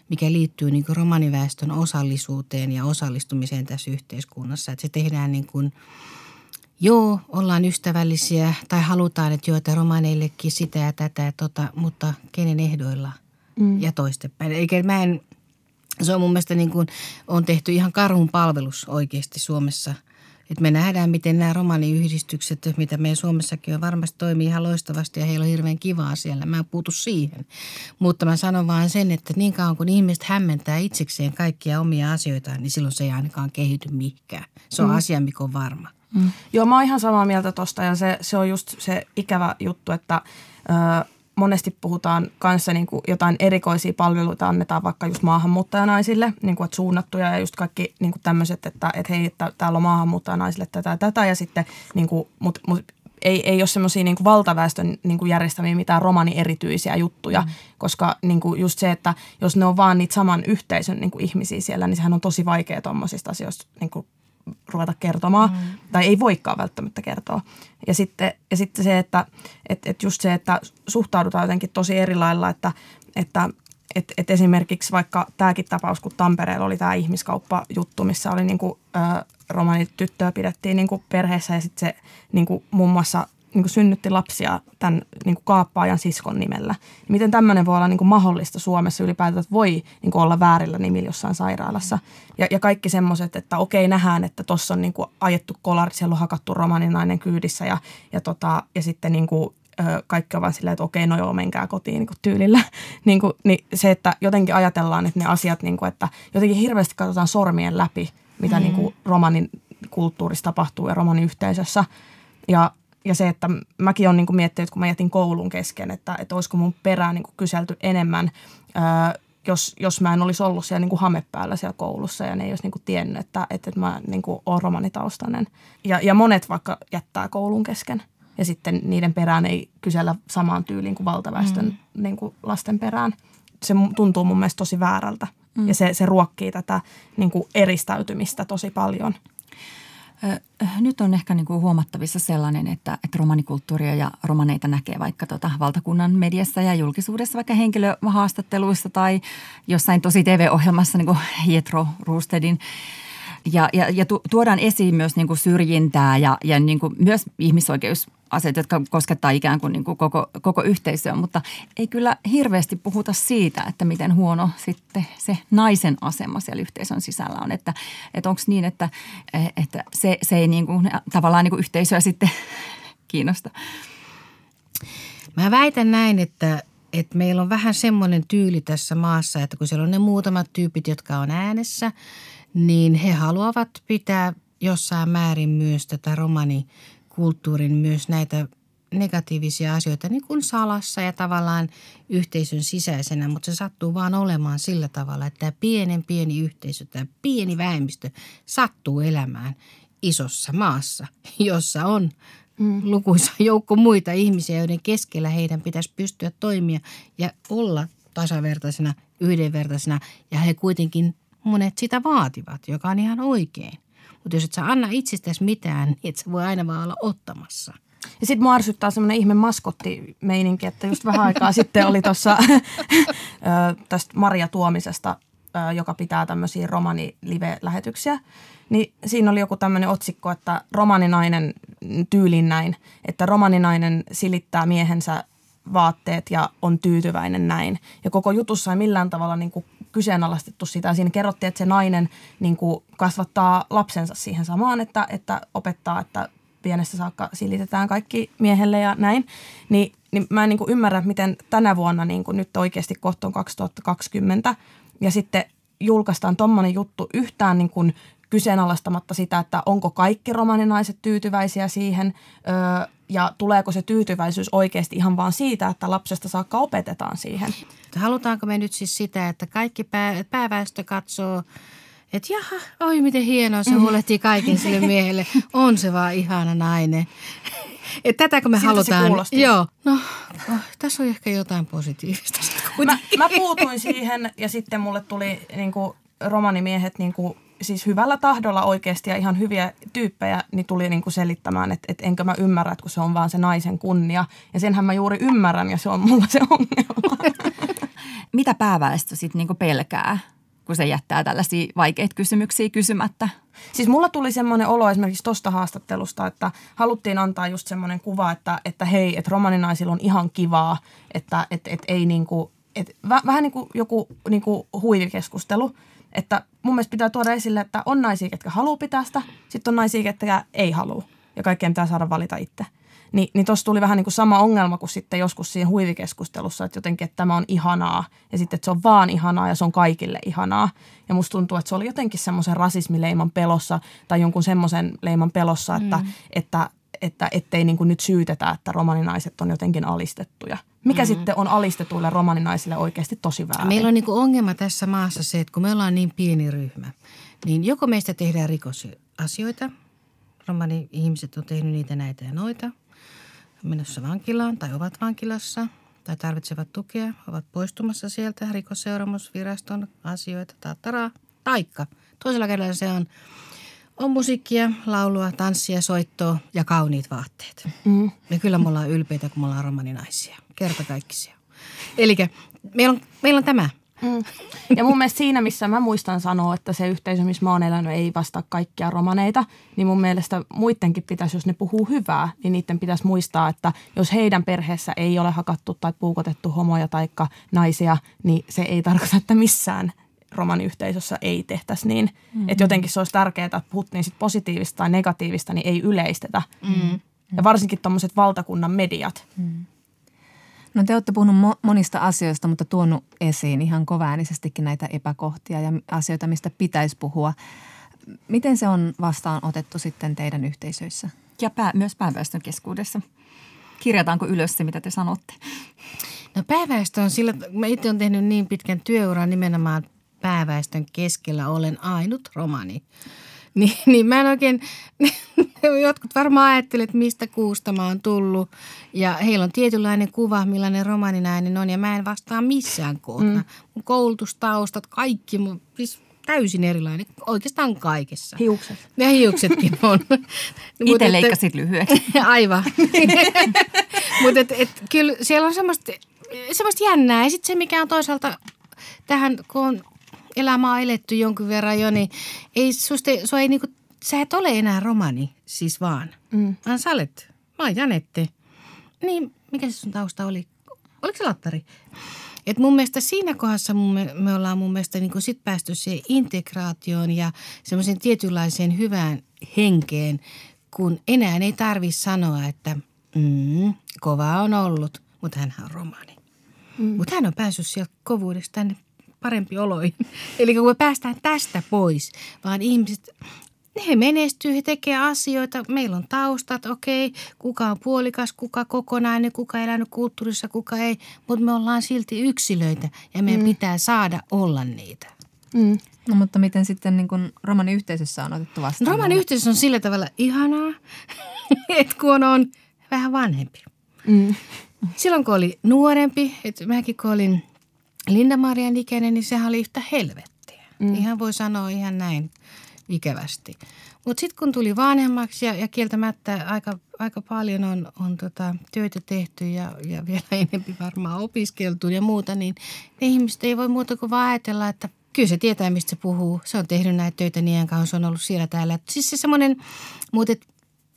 mikä liittyy niin kuin romaniväestön osallisuuteen ja osallistumiseen tässä yhteiskunnassa. Että se tehdään niin kuin – joo, ollaan ystävällisiä tai halutaan, että että romaneillekin sitä ja tätä ja tota, mutta kenen ehdoilla mm. ja toistepäin. Eikä mä en, se on mun mielestä niin kuin, on tehty ihan karhun palvelus oikeasti Suomessa. että me nähdään, miten nämä romaniyhdistykset, mitä meidän Suomessakin on, varmasti toimii ihan loistavasti ja heillä on hirveän kivaa siellä. Mä en puutu siihen. Mutta mä sanon vaan sen, että niin kauan kun ihmiset hämmentää itsekseen kaikkia omia asioitaan, niin silloin se ei ainakaan kehity mihinkään. Se on mm. asia, mikä on varma. Mm. Joo, mä oon ihan samaa mieltä tosta ja se, se on just se ikävä juttu, että ö, monesti puhutaan kanssa niin kuin jotain erikoisia palveluita annetaan vaikka just maahanmuuttajanaisille, niin kuin, että suunnattuja ja just kaikki niin kuin tämmöiset, että, että hei, että täällä on maahanmuuttajanaisille tätä ja tätä ja sitten, niin kuin, mut, mut, ei, ei ole semmoisia niin valtaväestön niin kuin järjestämiä mitään romani-erityisiä juttuja, mm. koska niin kuin just se, että jos ne on vaan niitä saman yhteisön niin kuin ihmisiä siellä, niin sehän on tosi vaikea tuommoisista asioista niin kuin ruveta kertomaan, mm. tai ei voikaan välttämättä kertoa. Ja sitten, ja sitten se, että et, et just se, että suhtaudutaan jotenkin tosi eri lailla, että, että et, et esimerkiksi vaikka tämäkin tapaus, kun Tampereella oli tämä ihmiskauppajuttu, missä oli niinku, ö, romanityttöä pidettiin niinku perheessä ja sitten se niinku, muun muassa niin kuin synnytti lapsia tämän niin kuin kaappaajan siskon nimellä. Miten tämmöinen voi olla niin kuin mahdollista Suomessa ylipäätään, että voi niin kuin olla väärillä nimillä jossain sairaalassa. Ja, ja kaikki semmoiset, että okei nähdään, että tuossa on niin kuin ajettu kolari, siellä on hakattu romaninainen kyydissä ja, ja, tota, ja sitten niin kuin kaikki on vaan silleen, että okei, no joo, menkää kotiin niin kuin tyylillä. niin, kuin, niin se, että jotenkin ajatellaan, että ne asiat, niin kuin, että jotenkin hirveästi katsotaan sormien läpi, mitä mm. niin kuin romanin kulttuurissa tapahtuu ja romanin yhteisössä. Ja ja se, että mäkin olen niin miettinyt, kun mä jätin koulun kesken, että, että olisiko mun perään niin kyselty enemmän, ää, jos, jos mä en olisi ollut siellä niin hame päällä siellä koulussa ja ne ei olisi niin tiennyt, että, että, että mä niin olen romanitaustainen. Ja, ja monet vaikka jättää koulun kesken ja sitten niiden perään ei kysellä samaan tyyliin kuin valtaväestön mm. niin kuin lasten perään. Se tuntuu mun mielestä tosi väärältä mm. ja se, se ruokkii tätä niin kuin eristäytymistä tosi paljon – nyt on ehkä niin kuin huomattavissa sellainen, että, että romanikulttuuria ja romaneita näkee vaikka tota valtakunnan mediassa ja julkisuudessa, vaikka henkilöhaastatteluissa tai jossain tosi TV-ohjelmassa niin kuin Jetro Roostedin ja, ja, ja tuodaan esiin myös niin kuin syrjintää ja, ja niin kuin myös ihmisoikeusasiat, jotka koskettaa ikään kuin, niin kuin koko, koko yhteisöä, mutta ei kyllä hirveästi puhuta siitä, että miten huono sitten se naisen asema siellä yhteisön sisällä on. Että, että onko niin, että, että se, se ei niin kuin, tavallaan niin kuin yhteisöä sitten kiinnosta? Mä väitän näin, että, että meillä on vähän semmoinen tyyli tässä maassa, että kun siellä on ne muutamat tyypit, jotka on äänessä – niin he haluavat pitää jossain määrin myös tätä romanikulttuurin myös näitä negatiivisia asioita niin kuin salassa ja tavallaan yhteisön sisäisenä, mutta se sattuu vaan olemaan sillä tavalla, että tämä pienen pieni yhteisö, tämä pieni vähemmistö sattuu elämään isossa maassa, jossa on mm. lukuisa joukko muita ihmisiä, joiden keskellä heidän pitäisi pystyä toimia ja olla tasavertaisena, yhdenvertaisena ja he kuitenkin monet sitä vaativat, joka on ihan oikein. Mutta jos et sä anna itsestäsi mitään, niin et sä voi aina vaan olla ottamassa. Ja sitten mua arsyttää semmoinen ihme maskottimeininki, että just vähän aikaa sitten oli tuossa tästä Maria Tuomisesta, joka pitää tämmöisiä romani-live-lähetyksiä. Niin siinä oli joku tämmöinen otsikko, että romaninainen tyylin näin, että romaninainen silittää miehensä vaatteet ja on tyytyväinen näin. Ja koko jutussa ei millään tavalla niin kuin kyseenalaistettu sitä. Siinä kerrottiin, että se nainen niin kuin kasvattaa lapsensa siihen samaan, että, että opettaa, että pienestä saakka silitetään kaikki miehelle ja näin. Ni, niin mä en niin kuin ymmärrä, miten tänä vuonna niin kuin nyt oikeasti kohta on 2020 ja sitten julkaistaan tuommoinen juttu yhtään niin kuin kyseenalaistamatta sitä, että onko kaikki romaninaiset tyytyväisiä siihen öö, ja tuleeko se tyytyväisyys oikeasti ihan vaan siitä, että lapsesta saakka opetetaan siihen. Halutaanko me nyt siis sitä, että kaikki pää, pääväestö katsoo että jaha, oi miten hienoa, se mm. huolehtii kaiken sille miehelle. On se vaan ihana nainen. Et tätäkö me Siltä halutaan? Joo. No, oh, tässä on ehkä jotain positiivista. Mä, mä puutuin siihen ja sitten mulle tuli niin kuin, romanimiehet niin kuin, siis hyvällä tahdolla oikeasti ja ihan hyviä tyyppejä, niin tuli niin kuin selittämään, että, että enkö mä ymmärrä, että kun se on vaan se naisen kunnia. Ja senhän mä juuri ymmärrän ja se on mulla se ongelma. Mitä pääväestö sitten niin pelkää, kun se jättää tällaisia vaikeita kysymyksiä kysymättä? Siis mulla tuli semmoinen olo esimerkiksi tuosta haastattelusta, että haluttiin antaa just semmoinen kuva, että, että hei, että romaninaisilla on ihan kivaa, että et, et ei niin kuin, et, vähän niin kuin joku niin kuin huivikeskustelu – että mun mielestä pitää tuoda esille, että on naisia, ketkä haluaa pitää sitä, sitten on naisia, ketkä ei halua. Ja kaikkien pitää saada valita itse. Ni, niin tuossa tuli vähän niin kuin sama ongelma kuin sitten joskus siinä huivikeskustelussa, että jotenkin, että tämä on ihanaa ja sitten, että se on vaan ihanaa ja se on kaikille ihanaa. Ja musta tuntuu, että se oli jotenkin semmoisen rasismileiman pelossa tai jonkun semmoisen leiman pelossa, että, mm. että, että ettei niin kuin nyt syytetä, että romaninaiset on jotenkin alistettuja – mikä mm-hmm. sitten on alistetuille romaninaisille oikeasti tosi väärin? Meillä on niin ongelma tässä maassa se, että kun me ollaan niin pieni ryhmä, niin joko meistä tehdään rikosasioita, romani-ihmiset on tehnyt niitä näitä ja noita, menossa vankilaan tai ovat vankilassa tai tarvitsevat tukea, ovat poistumassa sieltä rikosseuraamusviraston asioita, tattaraa, taikka toisella kerralla se on on musiikkia, laulua, tanssia, soittoa ja kauniit vaatteet. Mm. Ja kyllä me ollaan ylpeitä, kun me ollaan romaninaisia. Kertakaikkisia. Eli meillä on, meillä on tämä. Mm. Ja mun mielestä siinä, missä mä muistan sanoa, että se yhteisö, missä mä oon elänyt, ei vastaa kaikkia romaneita, niin mun mielestä muidenkin pitäisi, jos ne puhuu hyvää, niin niiden pitäisi muistaa, että jos heidän perheessä ei ole hakattu tai puukotettu homoja tai naisia, niin se ei tarkoita, että missään romaniyhteisössä ei tehtäisi niin. Mm-hmm. Että jotenkin se olisi tärkeää, että puhuttiin sit positiivista tai negatiivista, niin ei yleistetä. Mm-hmm. Ja varsinkin tuommoiset valtakunnan mediat. Mm. No te olette puhunut mo- monista asioista, mutta tuonut esiin ihan kovaäänisestikin näitä epäkohtia ja asioita, mistä pitäisi puhua. Miten se on vastaan otettu sitten teidän yhteisöissä? Ja pää, myös pääväestön keskuudessa. Kirjataanko ylös se, mitä te sanotte? No pääväestö on sillä, mä itse olen tehnyt niin pitkän työuran nimenomaan pääväestön keskellä olen ainut romani. Niin, niin mä en oikein, jotkut varmaan ajattelevat, että mistä kuusta mä oon tullut. Ja heillä on tietynlainen kuva, millainen romaninainen on. Ja mä en vastaa missään kohtaa. Mm. Mun koulutustaustat, kaikki, mun, siis täysin erilainen. Oikeastaan kaikessa. Hiukset. Ja hiuksetkin on. Itse leikkasit lyhyeksi. Aivan. Mutta et, et, kyllä siellä on semmoista, semmoista jännää. Ja sitten se, mikä on toisaalta tähän, kun on elämää eletty jonkin verran jo, niin ei susta, sua ei niinku, sä et ole enää romani siis vaan. Mm. Vaan sä olet, mä oon Janette. Niin, mikä se sun tausta oli? Oliko se Lattari? Et mun mielestä siinä kohdassa me, me ollaan mun mielestä niin kuin sit päästy siihen integraatioon ja semmoisen tietynlaiseen hyvään henkeen, kun enää ei tarvi sanoa, että mm, kova on ollut, mutta hän on romani. Mm. Mutta hän on päässyt sieltä kovuudesta tänne parempi oloihin. Eli kun me päästään tästä pois, vaan ihmiset, he menestyy, he tekee asioita, meillä on taustat, okei, kuka on puolikas, kuka kokonainen, kuka elänyt kulttuurissa, kuka ei, mutta me ollaan silti yksilöitä ja meidän mm. pitää saada olla niitä. Mm. No mutta miten sitten niin kun romaniyhteisössä on otettu vastaan? Romaniyhteisössä on sillä tavalla ihanaa, että kun on vähän vanhempi. Mm. Silloin kun oli nuorempi, että mäkin kun olin Linda-Marian ikäinen, niin sehän oli yhtä helvettiä. Mm. Ihan voi sanoa ihan näin ikävästi. Mutta sitten kun tuli vanhemmaksi ja, ja kieltämättä aika, aika paljon on, on tota, työtä tehty ja, ja vielä enemmän varmaan opiskeltu ja muuta, niin ne ihmiset ei voi muuta kuin vaan ajatella, että kyllä se tietää, mistä se puhuu. Se on tehnyt näitä töitä niin kauan, se on ollut siellä täällä. Siis se semmoinen, mutta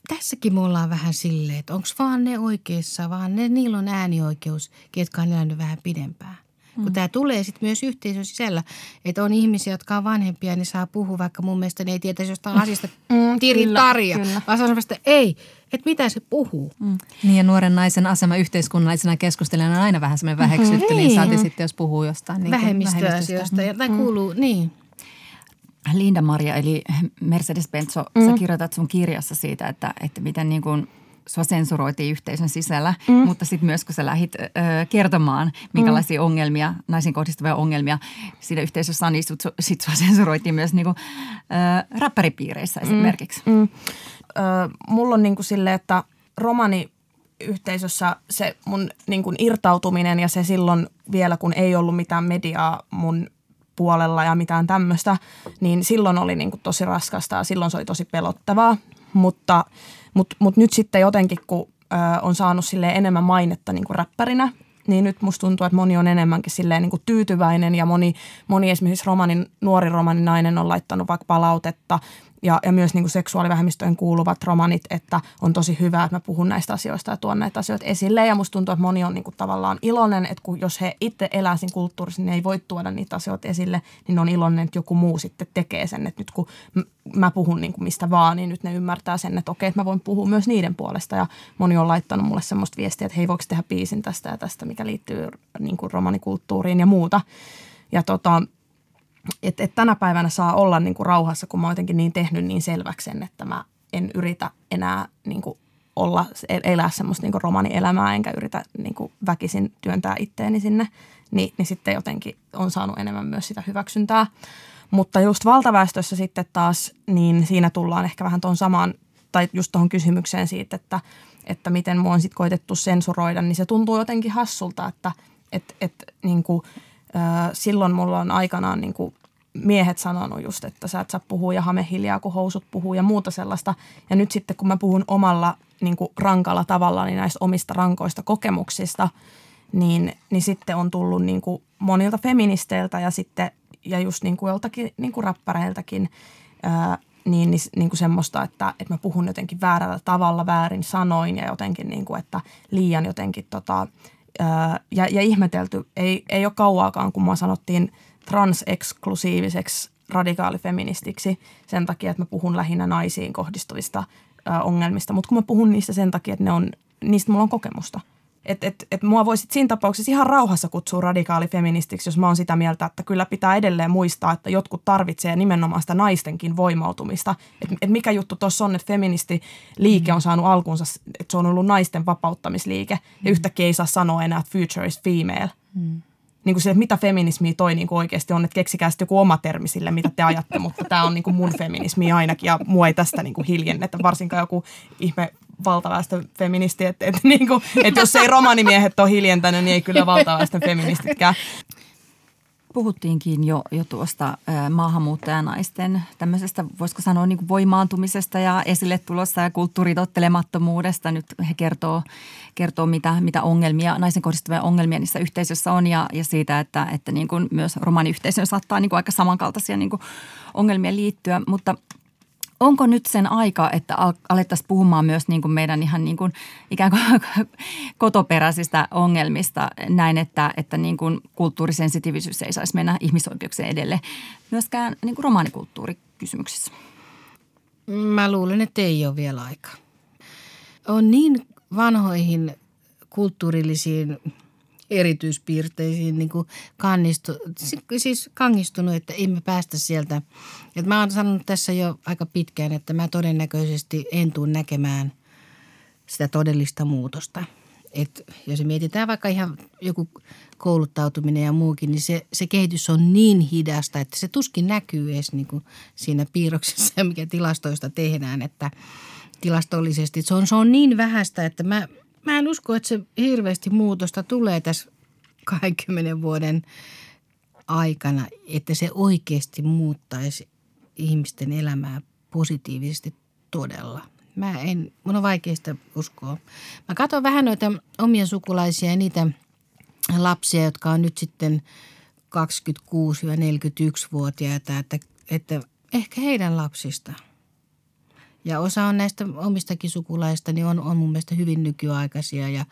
tässäkin me ollaan vähän silleen, että onko vaan ne oikeassa, vaan ne, niillä on äänioikeus, ketkä on elänyt vähän pidempään. Mm. Kun tämä tulee sitten myös yhteisön sisällä, että on ihmisiä, jotka on vanhempia, niin saa puhua, vaikka mun mielestä ne ei tietäisi jostain asiasta mm, tirin tarja. Vaan se on että ei, että mitä se puhuu. Mm. Niin ja nuoren naisen asema yhteiskunnallisena keskustelijana on aina vähän semmoinen väheksytty, mm-hmm. niin saati sitten jos puhuu jostain niin vähemmistöasioista. Ja tämä mm. kuuluu, niin. Linda Maria eli Mercedes Benzo, mm. sä kirjoitat sun kirjassa siitä, että, että miten niin kuin sua sensuroitiin yhteisön sisällä, mm. mutta sitten myös kun sä lähdit ö, kertomaan, minkälaisia mm. ongelmia, naisiin kohdistuvia ongelmia siinä yhteisössä on, niin sit sua sensuroitiin myös niinku, ö, rapparipiireissä mm. esimerkiksi. Mm. Mm. Ö, mulla on niinku sille, että romani yhteisössä se mun niin kuin irtautuminen ja se silloin vielä, kun ei ollut mitään mediaa mun puolella ja mitään tämmöistä, niin silloin oli niin kuin tosi raskasta ja silloin se oli tosi pelottavaa. Mutta, mutta, mutta nyt sitten jotenkin, kun ö, on saanut sille enemmän mainetta niin kuin räppärinä, niin nyt musta tuntuu, että moni on enemmänkin silleen niin kuin tyytyväinen ja moni, moni esimerkiksi romanin, nuori romaninainen on laittanut vaikka palautetta ja, ja myös niin kuin seksuaalivähemmistöön kuuluvat romanit, että on tosi hyvä, että mä puhun näistä asioista ja tuon näitä asioita esille. Ja musta tuntuu, että moni on niin kuin tavallaan iloinen, että kun, jos he itse elää siinä kulttuurissa, niin ei voi tuoda niitä asioita esille, niin on iloinen, että joku muu sitten tekee sen. Että nyt kun mä puhun niin kuin mistä vaan, niin nyt ne ymmärtää sen, että okei, että mä voin puhua myös niiden puolesta. Ja moni on laittanut mulle semmoista viestiä, että hei, voiko tehdä biisin tästä ja tästä, mikä liittyy niin kuin romanikulttuuriin ja muuta. Ja tota, että et tänä päivänä saa olla niin kuin rauhassa, kun mä oon jotenkin niin tehnyt niin selväksi sen, että mä en yritä enää niin kuin olla, elää semmoista niin romanielämää, enkä yritä niin kuin väkisin työntää itteeni sinne, niin, niin sitten jotenkin on saanut enemmän myös sitä hyväksyntää. Mutta just valtaväestössä sitten taas, niin siinä tullaan ehkä vähän tuon samaan, tai just tuohon kysymykseen siitä, että, että miten mua on sitten koitettu sensuroida, niin se tuntuu jotenkin hassulta, että et, et, niin kuin – silloin mulla on aikanaan niin kuin miehet sanonut just, että sä et saa puhua ja hame hiljaa, kun housut puhuu ja muuta sellaista. Ja nyt sitten kun mä puhun omalla niin kuin rankalla tavalla niin näistä omista rankoista kokemuksista, niin, niin sitten on tullut niin kuin monilta feministeiltä ja sitten ja just niin kuin joltakin niin kuin räppäreiltäkin ää, niin, niin, niin kuin semmoista, että, että mä puhun jotenkin väärällä tavalla, väärin sanoin ja jotenkin niin kuin, että liian jotenkin tota, ää, ja, ja ihmetelty. Ei, ei ole kauaakaan, kun mua sanottiin transeksklusiiviseksi radikaalifeministiksi sen takia, että mä puhun lähinnä naisiin kohdistuvista ongelmista. Mutta kun mä puhun niistä sen takia, että ne on, niistä mulla on kokemusta – että et, et mua voisit siinä tapauksessa ihan rauhassa kutsua radikaalifeministiksi, jos mä oon sitä mieltä, että kyllä pitää edelleen muistaa, että jotkut tarvitsee nimenomaan sitä naistenkin voimautumista. Että et mikä juttu tuossa on, että feministiliike on saanut alkunsa, että se on ollut naisten vapauttamisliike ja yhtäkkiä ei saa sanoa enää, että future is female. Mm niin kuin se, että mitä feminismi toi niin kuin oikeasti on, että keksikää sitten joku oma termi sille, mitä te ajatte, mutta tämä on niin kuin mun feminismi ainakin ja mua ei tästä niin kuin hiljennetä, varsinkaan joku ihme valtaväestön feministi, että, että, niin kuin, että jos ei romanimiehet ole hiljentänyt, niin ei kyllä valtaväestön feministitkään puhuttiinkin jo, jo tuosta maahanmuuttajanaisten tämmöisestä, voisiko sanoa niin kuin voimaantumisesta ja esille tulossa ja kulttuuritottelemattomuudesta. Nyt he kertoo, kertoo mitä, mitä ongelmia, naisen kohdistuvia ongelmia niissä yhteisöissä on ja, ja siitä, että, että niin kuin myös romaniyhteisöön saattaa niin kuin aika samankaltaisia niin kuin ongelmia liittyä. Mutta onko nyt sen aika, että alettaisiin puhumaan myös niin kuin meidän ihan niin kuin ikään kuin kotoperäisistä ongelmista näin, että, että niin kuin kulttuurisensitiivisyys ei saisi mennä ihmisoikeuksien edelle myöskään niin kuin romaanikulttuurikysymyksissä? Mä luulen, että ei ole vielä aika. On niin vanhoihin kulttuurillisiin erityispiirteisiin niin kuin kannistu, siis kangistunut, että emme päästä sieltä. Et mä oon sanonut tässä jo aika pitkään, että mä todennäköisesti en tule näkemään sitä todellista muutosta. Et jos mietitään vaikka ihan joku kouluttautuminen ja muukin, niin se, se kehitys on niin hidasta, että se tuskin näkyy edes niin kuin siinä piirroksessa, mikä tilastoista tehdään, että tilastollisesti se on, se on niin vähäistä, että mä, mä en usko, että se hirveästi muutosta tulee tässä 20 vuoden aikana, että se oikeasti muuttaisi ihmisten elämää positiivisesti todella. Mä en, mun on vaikea sitä uskoa. Mä katson vähän noita omia sukulaisia ja niitä lapsia, jotka on nyt sitten 26-41-vuotiaita, että, että ehkä heidän lapsista – ja osa on näistä omistakin sukulaista, niin on, on mun mielestä hyvin nykyaikaisia ja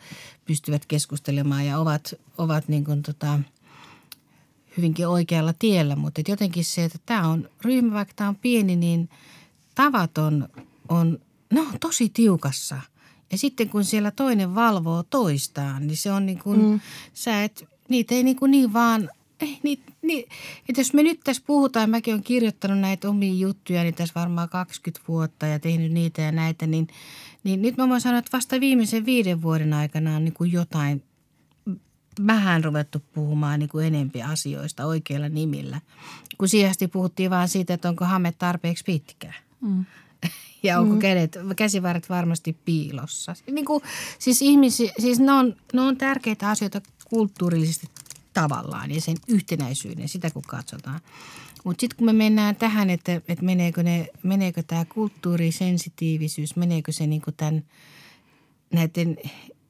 pystyvät keskustelemaan ja ovat, ovat niin kuin tota, hyvinkin oikealla tiellä. Mutta jotenkin se, että tämä on ryhmä, vaikka tämä on pieni, niin tavat on, on no, tosi tiukassa. Ja sitten kun siellä toinen valvoo toistaan, niin se on niin kuin, mm. sä et, niitä ei niin, kuin niin vaan – ei, niin, niin, että jos me nyt tässä puhutaan, mäkin olen kirjoittanut näitä omia juttuja niin tässä varmaan 20 vuotta ja tehnyt niitä ja näitä, niin, niin nyt mä voin sanoa, että vasta viimeisen viiden vuoden aikana on niin kuin jotain vähän ruvettu puhumaan niin kuin enempi asioista oikeilla nimillä. Kun siihen puhuttiin vaan siitä, että onko hame tarpeeksi pitkä. Mm. Ja onko mm. kädet, käsivarret varmasti piilossa. Niin kuin, siis ihmisi, siis ne on, ne on tärkeitä asioita kulttuurillisesti tavallaan ja sen yhtenäisyyden, sitä kun katsotaan. Mutta sitten kun me mennään tähän, että, että meneekö, ne, meneekö tämä kulttuurisensitiivisyys, meneekö se niinku tämän, näiden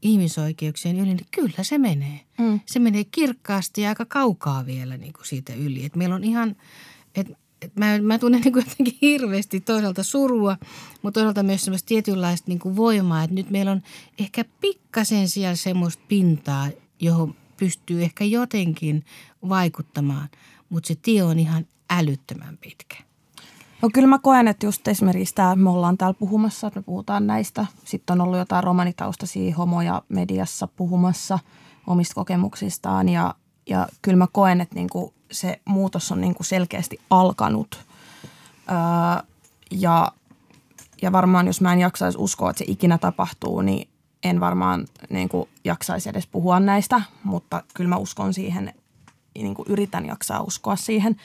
ihmisoikeuksien yli, niin kyllä se menee. Mm. Se menee kirkkaasti ja aika kaukaa vielä niinku siitä yli. Et meillä on ihan, että et mä, mä tunnen niin kuin jotenkin hirveästi toisaalta surua, mutta toisaalta myös semmoista tietynlaista niin kuin voimaa, että nyt meillä on ehkä pikkasen siellä semmoista pintaa, johon pystyy ehkä jotenkin vaikuttamaan, mutta se tie on ihan älyttömän pitkä. No kyllä mä koen, että just esimerkiksi tämä, me ollaan täällä puhumassa, että me puhutaan näistä. Sitten on ollut jotain romanitaustaisia homoja mediassa puhumassa omista kokemuksistaan ja, ja kyllä mä koen, että niinku se muutos on niinku selkeästi alkanut. Öö, ja, ja varmaan jos mä en jaksaisi uskoa, että se ikinä tapahtuu, niin en varmaan niin kuin, jaksaisi edes puhua näistä, mutta kyllä mä uskon siihen, niin kuin yritän jaksaa uskoa siihen,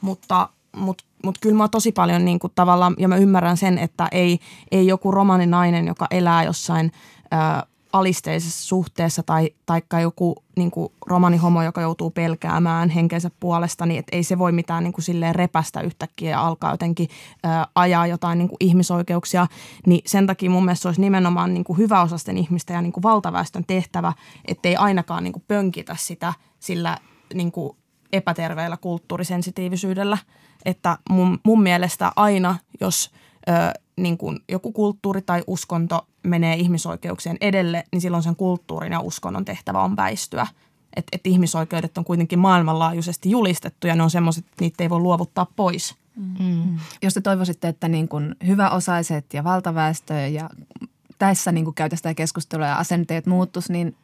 mutta, mutta, mutta kyllä mä tosi paljon niin kuin, tavallaan, ja mä ymmärrän sen, että ei, ei joku romaninainen, joka elää jossain ää, alisteisessa suhteessa tai taikka joku niin kuin romanihomo, joka joutuu pelkäämään henkensä puolesta, niin et ei se voi mitään niin kuin silleen repästä yhtäkkiä ja alkaa jotenkin ö, ajaa jotain niin kuin ihmisoikeuksia. Niin sen takia mun mielestä se olisi nimenomaan niin kuin hyväosasten ihmisten ja niin kuin valtaväestön tehtävä, ettei ainakaan niin kuin pönkitä sitä sillä niin kuin epäterveellä kulttuurisensitiivisyydellä. Että mun, mun mielestä aina, jos ö, niin kuin joku kulttuuri tai uskonto menee ihmisoikeuksien edelle, niin silloin sen kulttuurin ja uskonnon tehtävä on väistyä. Että et ihmisoikeudet on kuitenkin maailmanlaajuisesti julistettu ja ne on semmoiset, että niitä ei voi luovuttaa pois. Mm. Jos te toivoisitte, että niin kuin hyväosaiset ja valtaväestö ja tässä niin kuin käytä keskustelua ja asenteet muuttus, niin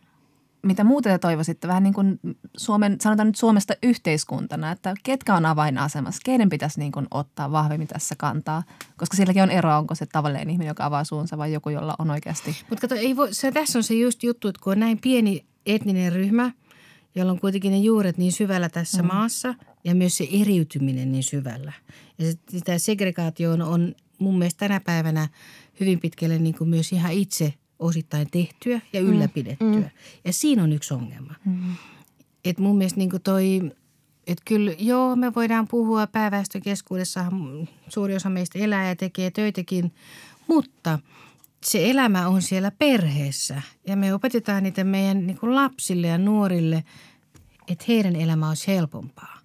mitä muuta te toivoisitte vähän niin kuin Suomen, sanotaan nyt Suomesta yhteiskuntana, että ketkä on avainasemassa, keiden pitäisi niin kuin ottaa vahvemmin tässä kantaa, koska silläkin on eroa, onko se tavallinen ihminen, joka avaa suunsa vai joku, jolla on oikeasti. Mutta kato, ei voi, se, tässä on se just juttu, että kun on näin pieni etninen ryhmä, jolla on kuitenkin ne juuret niin syvällä tässä mm. maassa ja myös se eriytyminen niin syvällä. Ja se, tämä segregaatio on, on mun mielestä tänä päivänä hyvin pitkälle niin kuin myös ihan itse osittain tehtyä ja ylläpidettyä. Mm. Ja siinä on yksi ongelma. Mm. Et mun mielestä niin toi, että kyllä joo, me voidaan puhua pääväestön keskuudessa, suuri osa meistä elää ja tekee töitäkin, mutta se elämä on siellä perheessä ja me opetetaan niitä meidän niin lapsille ja nuorille, että heidän elämä olisi helpompaa.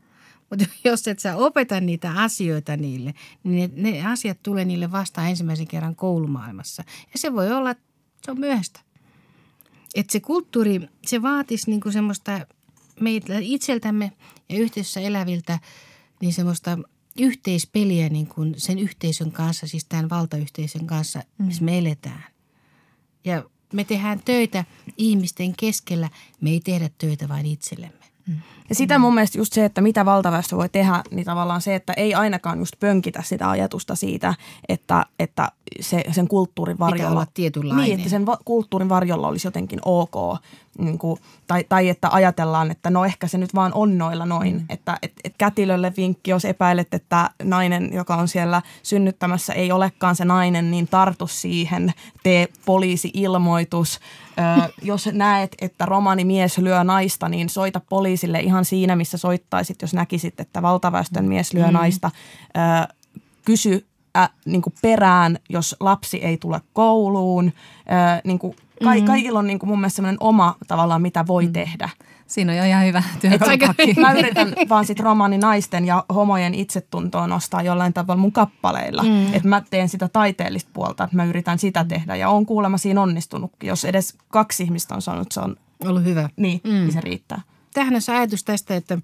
Mutta jos et sä opeta niitä asioita niille, niin ne, ne asiat tulee niille vasta ensimmäisen kerran koulumaailmassa. Ja se voi olla, se on myöhäistä. Että se kulttuuri, se vaatisi niinku semmoista meitä itseltämme ja yhteisössä eläviltä niin semmoista yhteispeliä niin kuin sen yhteisön kanssa, siis tämän valtayhteisön kanssa, mm. missä me eletään. Ja me tehdään töitä ihmisten keskellä, me ei tehdä töitä vain itsellemme. Mm. Ja sitä mun mielestä just se, että mitä valtaväestö voi tehdä, niin tavallaan se, että ei ainakaan just pönkitä sitä ajatusta siitä, että, että se, sen kulttuurin varjolla... Pitää olla tietynlainen. Niin, että sen va- kulttuurin varjolla olisi jotenkin ok. Niin kuin, tai, tai että ajatellaan, että no ehkä se nyt vaan on noilla noin. Mm. Että et, et kätilölle vinkki, jos epäilet, että nainen, joka on siellä synnyttämässä, ei olekaan se nainen, niin tartu siihen, tee poliisi-ilmoitus. Ö, jos näet, että romani mies lyö naista, niin soita poliisille ihan siinä, missä soittaisit, jos näkisit, että valtaväestön mies lyö mm. naista. Ö, kysy ä, niin kuin perään, jos lapsi ei tule kouluun. Ö, niin kuin ka- mm-hmm. Kaikilla on niin kuin mun mielestä sellainen oma tavallaan, mitä voi mm. tehdä. Siinä on jo ihan hyvä työkalupakki. Mä yritän vaan sit romani naisten ja homojen itsetuntoa nostaa jollain tavalla mun kappaleilla. Mm. Että mä teen sitä taiteellista puolta, että mä yritän sitä tehdä. Ja on kuulemma siinä onnistunut. Jos edes kaksi ihmistä on sanonut, se on ollut hyvä. Niin, mm. niin se riittää. Se ajatus tästä, että,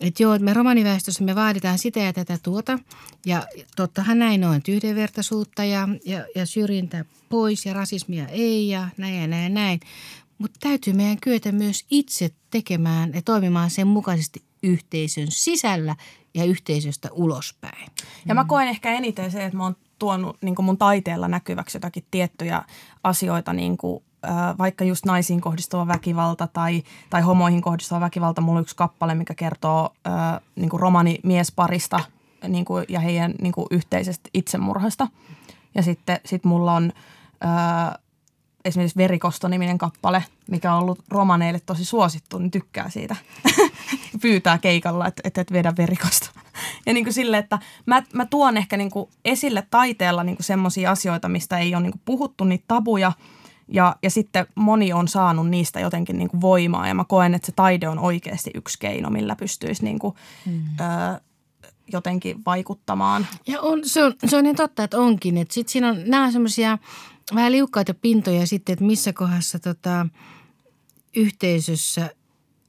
että joo, me romaniväestössä me vaaditaan sitä ja tätä tuota. Ja tottahan näin on, että yhdenvertaisuutta ja, ja, ja syrjintä pois ja rasismia ei ja näin ja näin ja näin. Mutta täytyy meidän kyetä myös itse tekemään ja toimimaan sen mukaisesti yhteisön sisällä ja yhteisöstä ulospäin. Ja mä koen ehkä eniten se, että mä oon tuonut niin mun taiteella näkyväksi jotakin tiettyjä asioita, niin kuin, vaikka just naisiin kohdistuva väkivalta tai, tai homoihin kohdistuva väkivalta. Mulla on yksi kappale, mikä kertoo niin kuin romanimiesparista niin kuin, ja heidän niin kuin yhteisestä itsemurhasta. Ja sitten sit mulla on... Äh, esimerkiksi Verikosto-niminen kappale, mikä on ollut romaneille tosi suosittu, niin tykkää siitä. Pyytää keikalla, että et, et vedä verikosta. ja niin kuin sille, että mä, mä tuon ehkä niin kuin esille taiteella niin semmoisia asioita, mistä ei ole niin kuin puhuttu, niitä tabuja. Ja, ja sitten moni on saanut niistä jotenkin niin kuin voimaa ja mä koen, että se taide on oikeasti yksi keino, millä pystyisi niin kuin, mm. ö, jotenkin vaikuttamaan. Ja on, se, on, se on niin totta, että onkin. Että sit siinä on, nämä semmoisia – vähän liukkaita pintoja sitten, että missä kohdassa tota, yhteisössä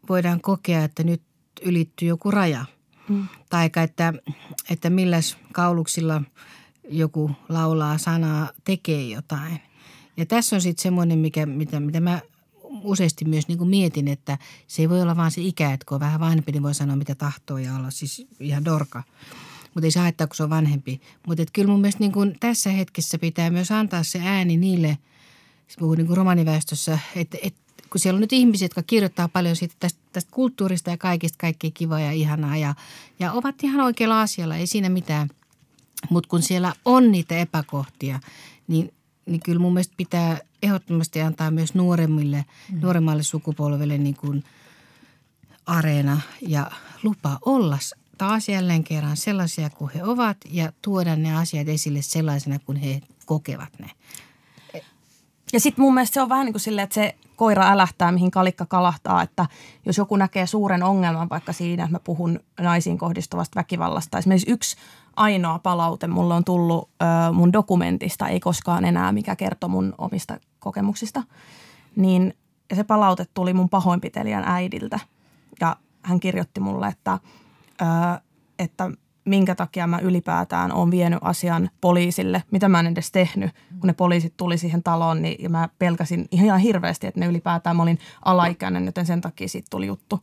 voidaan kokea, että nyt ylittyy joku raja. Mm. Tai että, että milläs kauluksilla joku laulaa sanaa, tekee jotain. Ja tässä on sitten semmoinen, mikä, mitä, mitä mä useasti myös niin mietin, että se ei voi olla vaan se ikä, että kun on vähän vanhempi, niin voi sanoa mitä tahtoo ja olla siis ihan dorka mutta ei se haittaa, kun se on vanhempi. Mutta kyllä mun mielestä niin tässä hetkessä pitää myös antaa se ääni niille, siis puhuu niin romaniväestössä, että, että kun siellä on nyt ihmisiä, jotka kirjoittaa paljon siitä tästä, tästä kulttuurista ja kaikista kaikkea kivaa ja ihanaa ja, ja ovat ihan oikealla asialla, ei siinä mitään. Mutta kun siellä on niitä epäkohtia, niin niin kyllä mun mielestä pitää ehdottomasti antaa myös nuoremmille, mm. nuoremmalle sukupolvelle niin kuin areena ja lupa olla taas jälleen kerran sellaisia kuin he ovat ja tuoda ne asiat esille sellaisena kuin he kokevat ne. Ja sitten mun mielestä se on vähän niin kuin silleen, että se koira älähtää, mihin kalikka kalahtaa, että jos joku näkee suuren ongelman vaikka siinä, että mä puhun naisiin kohdistuvasta väkivallasta. Esimerkiksi yksi ainoa palaute mulle on tullut ö, mun dokumentista, ei koskaan enää, mikä kertoo mun omista kokemuksista. Niin ja se palaute tuli mun pahoinpitelijän äidiltä ja hän kirjoitti mulle, että, ö, että minkä takia mä ylipäätään olen vienyt asian poliisille, mitä mä en edes tehnyt. Kun ne poliisit tuli siihen taloon, niin mä pelkäsin ihan hirveästi, että ne ylipäätään, mä olin alaikäinen, joten sen takia siitä tuli juttu.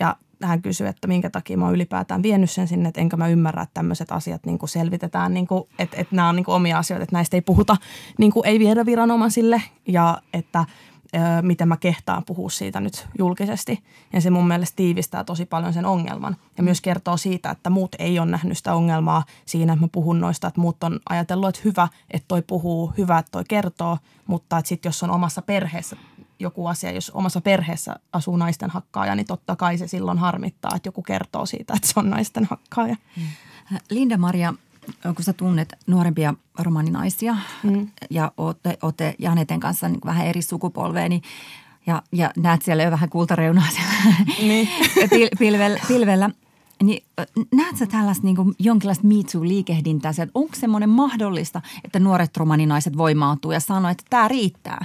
Ja hän kysyi, että minkä takia mä oon ylipäätään vienyt sen sinne, että enkä mä ymmärrä, että tämmöiset asiat niin kuin selvitetään, niin kuin, että, että nämä on niin kuin omia asioita, että näistä ei puhuta, niin kuin ei viedä viranomaisille ja että – miten mä kehtaan puhua siitä nyt julkisesti. Ja se mun mielestä tiivistää tosi paljon sen ongelman. Ja myös kertoo siitä, että muut ei ole nähnyt sitä ongelmaa siinä, että mä puhun noista, että muut on ajatellut, että hyvä, että toi puhuu, hyvä, että toi kertoo, mutta että sitten jos on omassa perheessä joku asia, jos omassa perheessä asuu naisten hakkaaja, niin totta kai se silloin harmittaa, että joku kertoo siitä, että se on naisten hakkaaja. Linda-Maria, kun sä tunnet nuorempia romaninaisia mm. ja ootte, ootte Janeten kanssa niin vähän eri sukupolvea, niin ja, ja näet siellä jo vähän kultareunaa siellä niin. pilvellä, pilvellä, niin näet sä tällaista niin kuin jonkinlaista Me liikehdintää että onko semmoinen mahdollista, että nuoret romaninaiset voimautuu ja sanoo, että tämä riittää?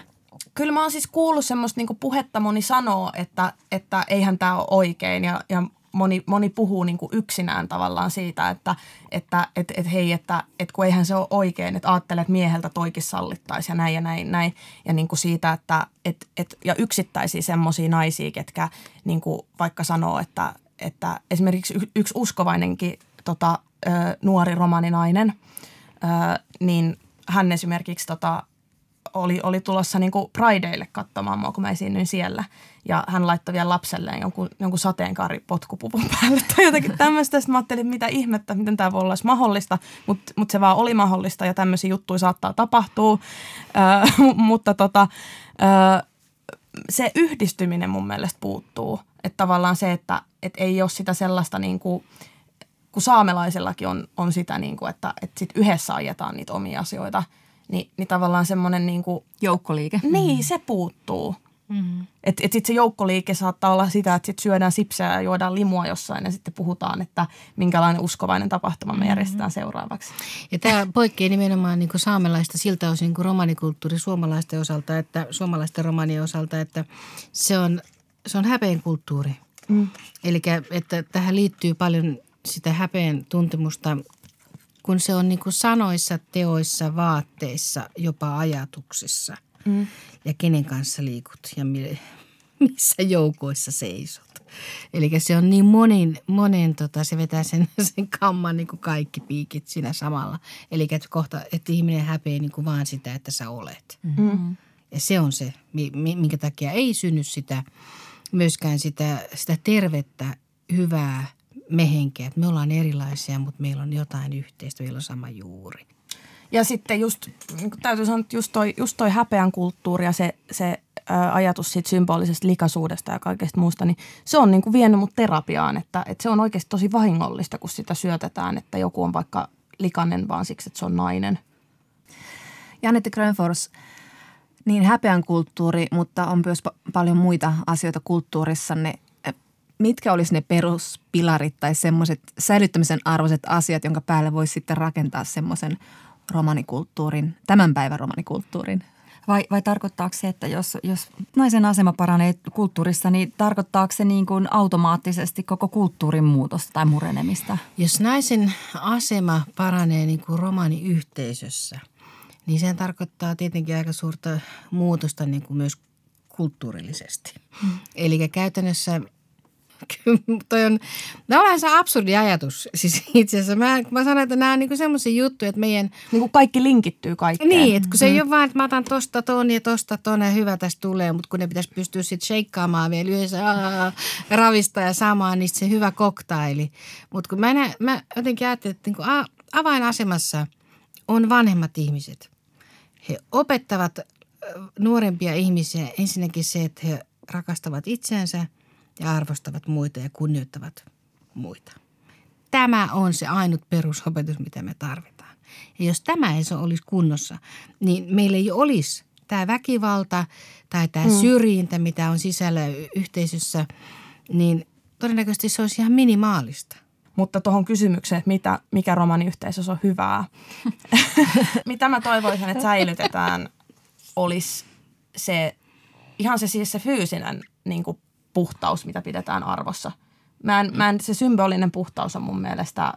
Kyllä mä oon siis kuullut semmoista niin puhetta, moni sanoo, että, että eihän tämä ole oikein ja, ja moni, moni puhuu niin kuin yksinään tavallaan siitä, että, että et, et hei, että et kun eihän se ole oikein, että ajattelet, että mieheltä toikin sallittaisi ja näin ja näin, näin. Ja niin kuin siitä, että et, et, ja yksittäisiä semmoisia naisia, ketkä niin kuin vaikka sanoo, että, että esimerkiksi yksi uskovainenkin tota, nuori romaninainen, niin hän esimerkiksi tota, oli, oli tulossa niin kuin Prideille katsomaan mua, kun mä esiinnyin siellä. Ja hän laittoi vielä lapselleen jonkun, jonkun sateenkaaripotkupuvun päälle tai jotakin tämmöistä. Sitten mä ajattelin, mitä ihmettä, miten tämä voi olla mahdollista. Mutta mut se vaan oli mahdollista ja tämmöisiä juttuja saattaa tapahtua. Ö, mutta tota, ö, se yhdistyminen mun mielestä puuttuu. Että tavallaan se, että et ei ole sitä sellaista niin kuin, kun saamelaisellakin on, on sitä, niin kuin, että, että sit yhdessä ajetaan niitä omia asioita – niin, niin tavallaan semmoinen niin kuin, Joukkoliike. Niin, se puuttuu. Mm-hmm. Että et sitten se joukkoliike saattaa olla sitä, että sit syödään sipsejä ja juodaan limua jossain ja sitten puhutaan, että minkälainen uskovainen tapahtuma me mm-hmm. järjestetään seuraavaksi. Ja tämä poikkeaa nimenomaan niin kuin saamelaista siltä osin kuin romanikulttuuri suomalaisten osalta, että suomalaisten romanien osalta, että se on, se on häpeen kulttuuri. Mm. Eli että tähän liittyy paljon sitä häpeen tuntemusta kun se on niin kuin sanoissa, teoissa, vaatteissa, jopa ajatuksissa. Mm. Ja kenen kanssa liikut ja missä joukoissa seisot. Eli se on niin monin, monen tota, se vetää sen, sen kamman niin kuin kaikki piikit siinä samalla. Eli että kohta, että ihminen häpeää niin kuin vaan sitä, että sä olet. Mm-hmm. Ja se on se, minkä takia ei synny sitä, myöskään sitä, sitä tervettä, hyvää – me henkeä, että me ollaan erilaisia, mutta meillä on jotain yhteistä, meillä on sama juuri. Ja sitten just, niin täytyy sanoa, että just toi, just toi häpeän kulttuuri ja se, se ää, ajatus siitä symbolisesta likaisuudesta ja kaikesta muusta, niin se on niin kuin vienyt mut terapiaan, että, että se on oikeasti tosi vahingollista, kun sitä syötetään, että joku on vaikka likainen vaan siksi, että se on nainen. Janette Grönfors, niin häpeän kulttuuri, mutta on myös paljon muita asioita kulttuurissanne, mitkä olisi ne peruspilarit tai semmoiset säilyttämisen arvoiset asiat, jonka päälle voisi sitten rakentaa semmoisen romanikulttuurin, tämän päivän romanikulttuurin? Vai, vai tarkoittaako se, että jos, jos naisen asema paranee kulttuurissa, niin tarkoittaako se niin kuin automaattisesti koko kulttuurin muutosta tai murenemista? Jos naisen asema paranee niin kuin romaniyhteisössä, niin se tarkoittaa tietenkin aika suurta muutosta niin kuin myös kulttuurillisesti. Hmm. Eli käytännössä toi on, tämä on vähän se absurdi ajatus. Siis itse asiassa mä, mä sanon, että nämä on niinku semmoisia juttuja, että meidän... Niin kuin kaikki linkittyy kaikkeen. Niin, että kun se mm. ei ole vaan, että mä otan tosta ton ja tosta ton ja hyvä tästä tulee, mutta kun ne pitäisi pystyä sitten sheikkaamaan vielä yhdessä aah, ravista ja saamaan niistä se hyvä koktaili. Mutta kun mä, näin, mä jotenkin ajattelin, että niinku avainasemassa on vanhemmat ihmiset. He opettavat nuorempia ihmisiä ensinnäkin se, että he rakastavat itseänsä ja arvostavat muita ja kunnioittavat muita. Tämä on se ainut perusopetus, mitä me tarvitaan. Ja jos tämä ei se olisi kunnossa, niin meillä ei olisi tämä väkivalta tai tämä mm. syrjintä, mitä on sisällä yhteisössä, niin todennäköisesti se olisi ihan minimaalista. Mutta tuohon kysymykseen, että mitä, mikä romaniyhteisössä on hyvää, mitä mä toivoisin, että säilytetään, olisi se ihan se siis se fyysinen niin kuin puhtaus, mitä pidetään arvossa. Mä en, mä en, se symbolinen puhtaus on mun mielestä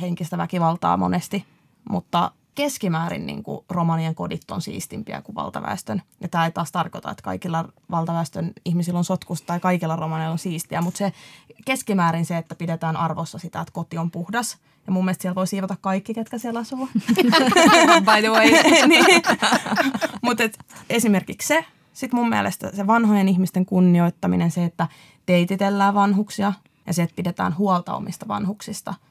henkistä väkivaltaa monesti, mutta keskimäärin niin kuin romanien kodit on siistimpiä kuin valtaväestön. Ja tämä ei taas tarkoita, että kaikilla valtaväestön ihmisillä on sotkusta tai kaikilla romaneilla on siistiä, mutta se keskimäärin se, että pidetään arvossa sitä, että koti on puhdas. Ja mun mielestä siellä voi siivota kaikki, ketkä siellä asuu. By the way. niin. Mutta esimerkiksi se, sitten mun mielestä se vanhojen ihmisten kunnioittaminen, se, että teititellään vanhuksia ja se, että pidetään huolta omista vanhuksista –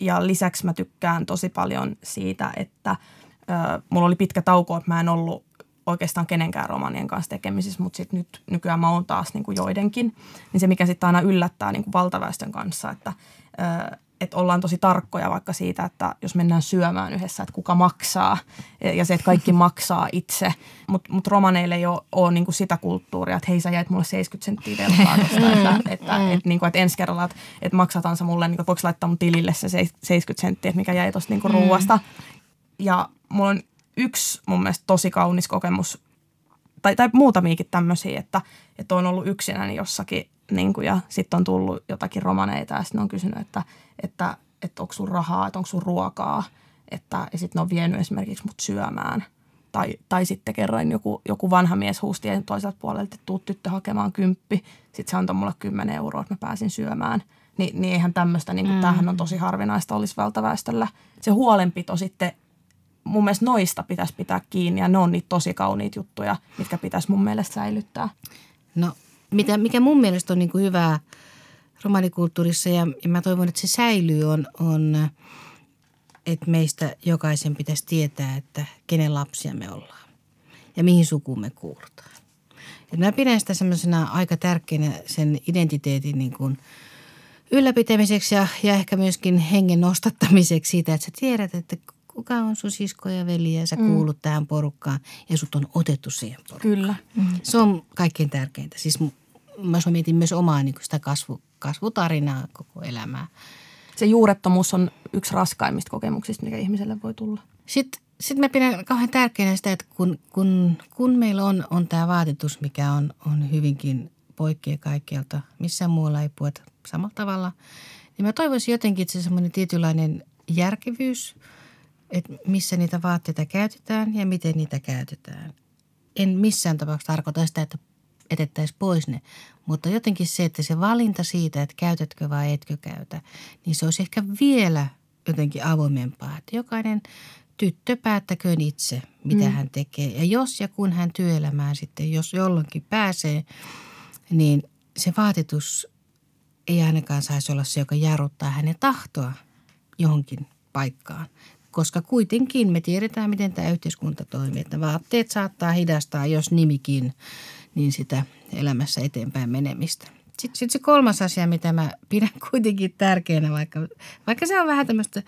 ja lisäksi mä tykkään tosi paljon siitä, että ö, mulla oli pitkä tauko, että mä en ollut oikeastaan kenenkään romanien kanssa tekemisissä, mutta sitten nyt nykyään mä oon taas niin kuin joidenkin. Niin se, mikä sitten aina yllättää niin kuin valtaväestön kanssa, että ö, että ollaan tosi tarkkoja vaikka siitä, että jos mennään syömään yhdessä, että kuka maksaa ja se, että kaikki maksaa itse. Mutta mut romaneille ei ole, ole niinku sitä kulttuuria, että hei sä jäit mulle 70 senttiä velkaa tosta, mm. että, että, mm. että, niinku, että ensi kerralla, että, että maksataan se mulle, niinku, voiko laittaa mun tilille se 70 senttiä, mikä jäi tuosta niinku ruuasta. Ja mulla on yksi mun mielestä tosi kaunis kokemus, tai, tai muutamiakin tämmöisiä, että, että on ollut yksinäni jossakin niin kuin, ja sitten on tullut jotakin romaneita ja sitten on kysynyt, että, että, että onko sun rahaa, että onko sun ruokaa. Että, ja sitten ne on vienyt esimerkiksi mut syömään. Tai, tai sitten kerran joku, joku vanha mies huusti toiselta puolelta, että tuu tyttö hakemaan kymppi. Sitten se antoi mulle 10 euroa, että mä pääsin syömään. Ni, niin eihän tämmöistä, niin mm. tämähän on tosi harvinaista olisi valtaväestöllä. Se huolenpito sitten mun mielestä noista pitäisi pitää kiinni ja ne on niitä tosi kauniita juttuja, mitkä pitäisi mun mielestä säilyttää. No mitä, mikä mun mielestä on niin kuin hyvää romanikulttuurissa ja, ja mä toivon, että se säilyy, on, on, että meistä jokaisen pitäisi tietää, että kenen lapsia me ollaan ja mihin sukuun me kuulutaan. Et mä pidän sitä semmoisena aika tärkeänä sen identiteetin niin kuin ylläpitämiseksi ja, ja ehkä myöskin hengen nostattamiseksi siitä, että sä tiedät, että kuka on sun sisko ja veli ja sä mm. kuulut tähän porukkaan ja sut on otettu siihen porukkaan. Kyllä. Mm. Se on kaikkein tärkeintä. Siis mä mietin myös omaa niin sitä kasvu, kasvutarinaa koko elämää. Se juurettomuus on yksi raskaimmista kokemuksista, mikä ihmiselle voi tulla. Sitten sitten mä pidän kauhean tärkeänä sitä, että kun, kun, kun meillä on, on tämä vaatetus, mikä on, on hyvinkin poikkea kaikkialta, missään muualla ei puhuta samalla tavalla, niin mä toivoisin jotenkin, että se semmoinen tietynlainen järkevyys – että missä niitä vaatteita käytetään ja miten niitä käytetään. En missään tapauksessa tarkoita sitä, että etettäisiin pois ne, mutta jotenkin se, että se valinta siitä, että käytätkö vai etkö käytä, niin se olisi ehkä vielä jotenkin avoimempaa. Että jokainen tyttö päättäköön itse, mitä mm. hän tekee. Ja jos ja kun hän työelämään sitten, jos jolloinkin pääsee, niin se vaatetus ei ainakaan saisi olla se, joka jarruttaa hänen tahtoa johonkin paikkaan koska kuitenkin me tiedetään, miten tämä yhteiskunta toimii. Että vaatteet saattaa hidastaa, jos nimikin, niin sitä elämässä eteenpäin menemistä. Sitten sit se kolmas asia, mitä mä pidän kuitenkin tärkeänä, vaikka, vaikka se on vähän tämmöistä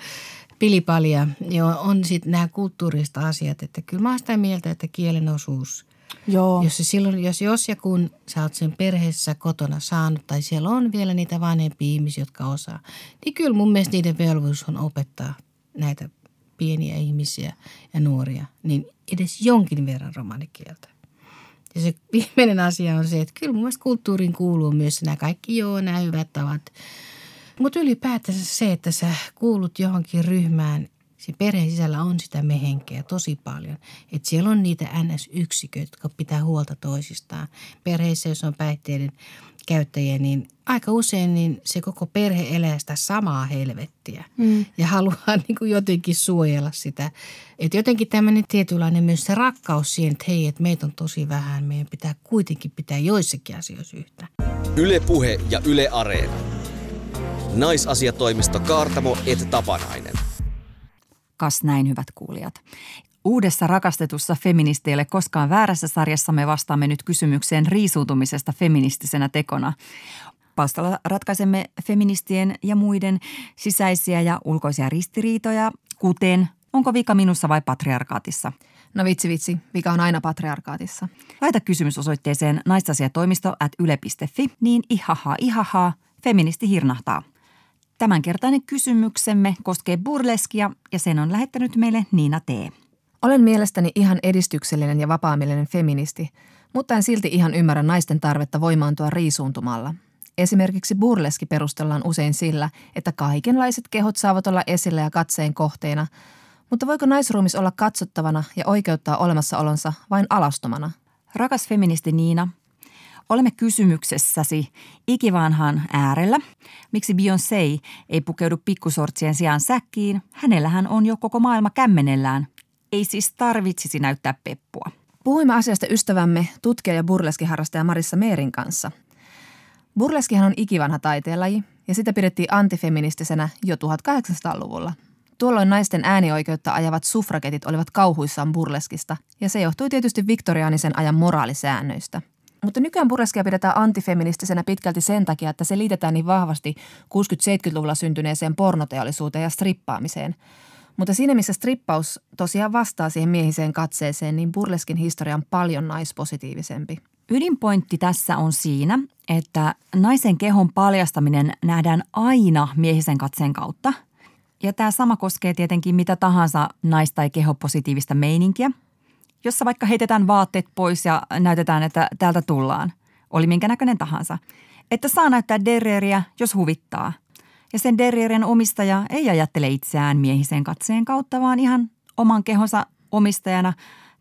pilipalia, niin on sitten nämä kulttuurista asiat. Että kyllä mä oon sitä mieltä, että kielen osuus Joo. Jos, se silloin, jos, jos ja kun sä oot sen perheessä kotona saanut tai siellä on vielä niitä vanhempia ihmisiä, jotka osaa, niin kyllä mun mielestä niiden velvollisuus on opettaa näitä pieniä ihmisiä ja nuoria, niin edes jonkin verran romanikieltä. Ja se viimeinen asia on se, että kyllä mun mielestä kulttuuriin kuuluu myös nämä kaikki joo, nämä hyvät tavat. Mutta ylipäätänsä se, että sä kuulut johonkin ryhmään, siinä perheen sisällä on sitä mehenkeä tosi paljon. Että siellä on niitä NS-yksiköitä, jotka pitää huolta toisistaan. Perheissä, jos on päihteiden käyttäjiä, niin aika usein niin se koko perhe elää sitä samaa helvettiä mm. ja haluaa niin kuin jotenkin suojella sitä. Että jotenkin tämmöinen tietynlainen myös se rakkaus siihen, että hei, että meitä on tosi vähän, meidän pitää kuitenkin pitää joissakin asioissa yhtä. Yle Puhe ja Yle Areena. Naisasiatoimisto Kaartamo et Tapanainen. Kas näin, hyvät kuulijat. Uudessa rakastetussa feministeille koskaan väärässä sarjassa me vastaamme nyt kysymykseen riisuutumisesta feministisenä tekona. Palstalla ratkaisemme feministien ja muiden sisäisiä ja ulkoisia ristiriitoja, kuten onko vika minussa vai patriarkaatissa. No vitsi vitsi, vika on aina patriarkaatissa. Laita kysymys osoitteeseen naisasiatoimisto at yle.fi, niin ihaha ihaha, feministi hirnahtaa. Tämänkertainen kysymyksemme koskee burleskia ja sen on lähettänyt meille Niina T. Olen mielestäni ihan edistyksellinen ja vapaamielinen feministi, mutta en silti ihan ymmärrä naisten tarvetta voimaantua riisuuntumalla. Esimerkiksi burleski perustellaan usein sillä, että kaikenlaiset kehot saavat olla esillä ja katseen kohteena, mutta voiko naisruumis olla katsottavana ja oikeuttaa olemassaolonsa vain alastomana? Rakas feministi Niina, olemme kysymyksessäsi ikivanhan äärellä. Miksi Beyoncé ei pukeudu pikkusortsien sijaan säkkiin? Hänellähän on jo koko maailma kämmenellään. Ei siis tarvitsisi näyttää peppua. Puhuimme asiasta ystävämme, tutkija ja burleskiharrastaja Marissa Meerin kanssa. Burleskihan on ikivanha taiteenlaji ja sitä pidettiin antifeministisenä jo 1800-luvulla. Tuolloin naisten äänioikeutta ajavat suffragetit olivat kauhuissaan burleskista ja se johtui tietysti viktoriaanisen ajan moraalisäännöistä. Mutta nykyään burleskia pidetään antifeministisenä pitkälti sen takia, että se liitetään niin vahvasti 60-70-luvulla syntyneeseen pornoteollisuuteen ja strippaamiseen – mutta siinä missä strippaus tosiaan vastaa siihen miehiseen katseeseen, niin burleskin historia on paljon naispositiivisempi. Ydinpointti tässä on siinä, että naisen kehon paljastaminen nähdään aina miehisen katseen kautta. Ja tämä sama koskee tietenkin mitä tahansa nais- tai kehopositiivista meininkiä, jossa vaikka heitetään vaatteet pois ja näytetään, että täältä tullaan. Oli minkä näköinen tahansa. Että saa näyttää derrieriä, jos huvittaa – ja sen derrierin omistaja ei ajattele itseään miehisen katseen kautta, vaan ihan oman kehonsa omistajana.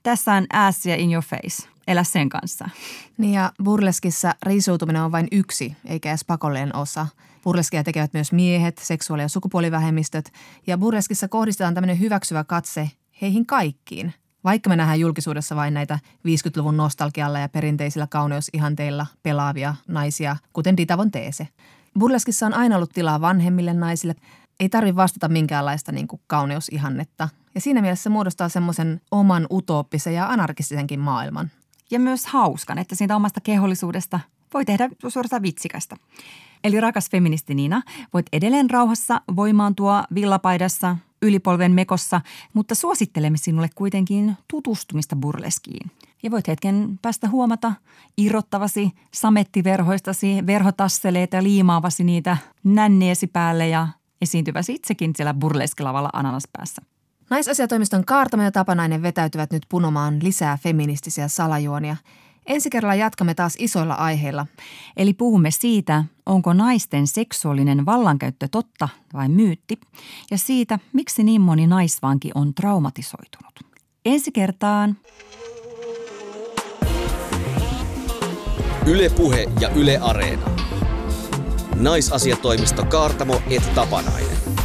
Tässä on ass ja in your face. Elä sen kanssa. Niin ja burleskissa riisuutuminen on vain yksi, eikä edes pakollinen osa. Burleskia tekevät myös miehet, seksuaali- ja sukupuolivähemmistöt. Ja burleskissa kohdistetaan tämmöinen hyväksyvä katse heihin kaikkiin. Vaikka me nähdään julkisuudessa vain näitä 50-luvun nostalgialla ja perinteisillä kauneusihanteilla pelaavia naisia, kuten Dita Von Teese – Burleskissa on aina ollut tilaa vanhemmille naisille. Ei tarvi vastata minkäänlaista niin kuin kauneusihannetta. Ja siinä mielessä se muodostaa semmoisen oman utooppisen ja anarkistisenkin maailman. Ja myös hauskan, että siitä omasta kehollisuudesta voi tehdä suorastaan vitsikästä. Eli rakas feministi Niina, voit edelleen rauhassa voimaantua villapaidassa, ylipolven mekossa, mutta suosittelemme sinulle kuitenkin tutustumista burleskiin. Ja voit hetken päästä huomata irrottavasi samettiverhoistasi, verhotasseleita ja liimaavasi niitä nänneesi päälle ja esiintyväsi itsekin siellä burleskilavalla ananaspäässä. Naisasiatoimiston Kaartama ja Tapanainen vetäytyvät nyt punomaan lisää feministisiä salajuonia. Ensi kerralla jatkamme taas isoilla aiheilla. Eli puhumme siitä, onko naisten seksuaalinen vallankäyttö totta vai myytti, ja siitä, miksi niin moni naisvanki on traumatisoitunut. Ensi kertaan. Ylepuhe ja Yle Areena. Naisasiatoimisto Kaartamo et Tapanainen.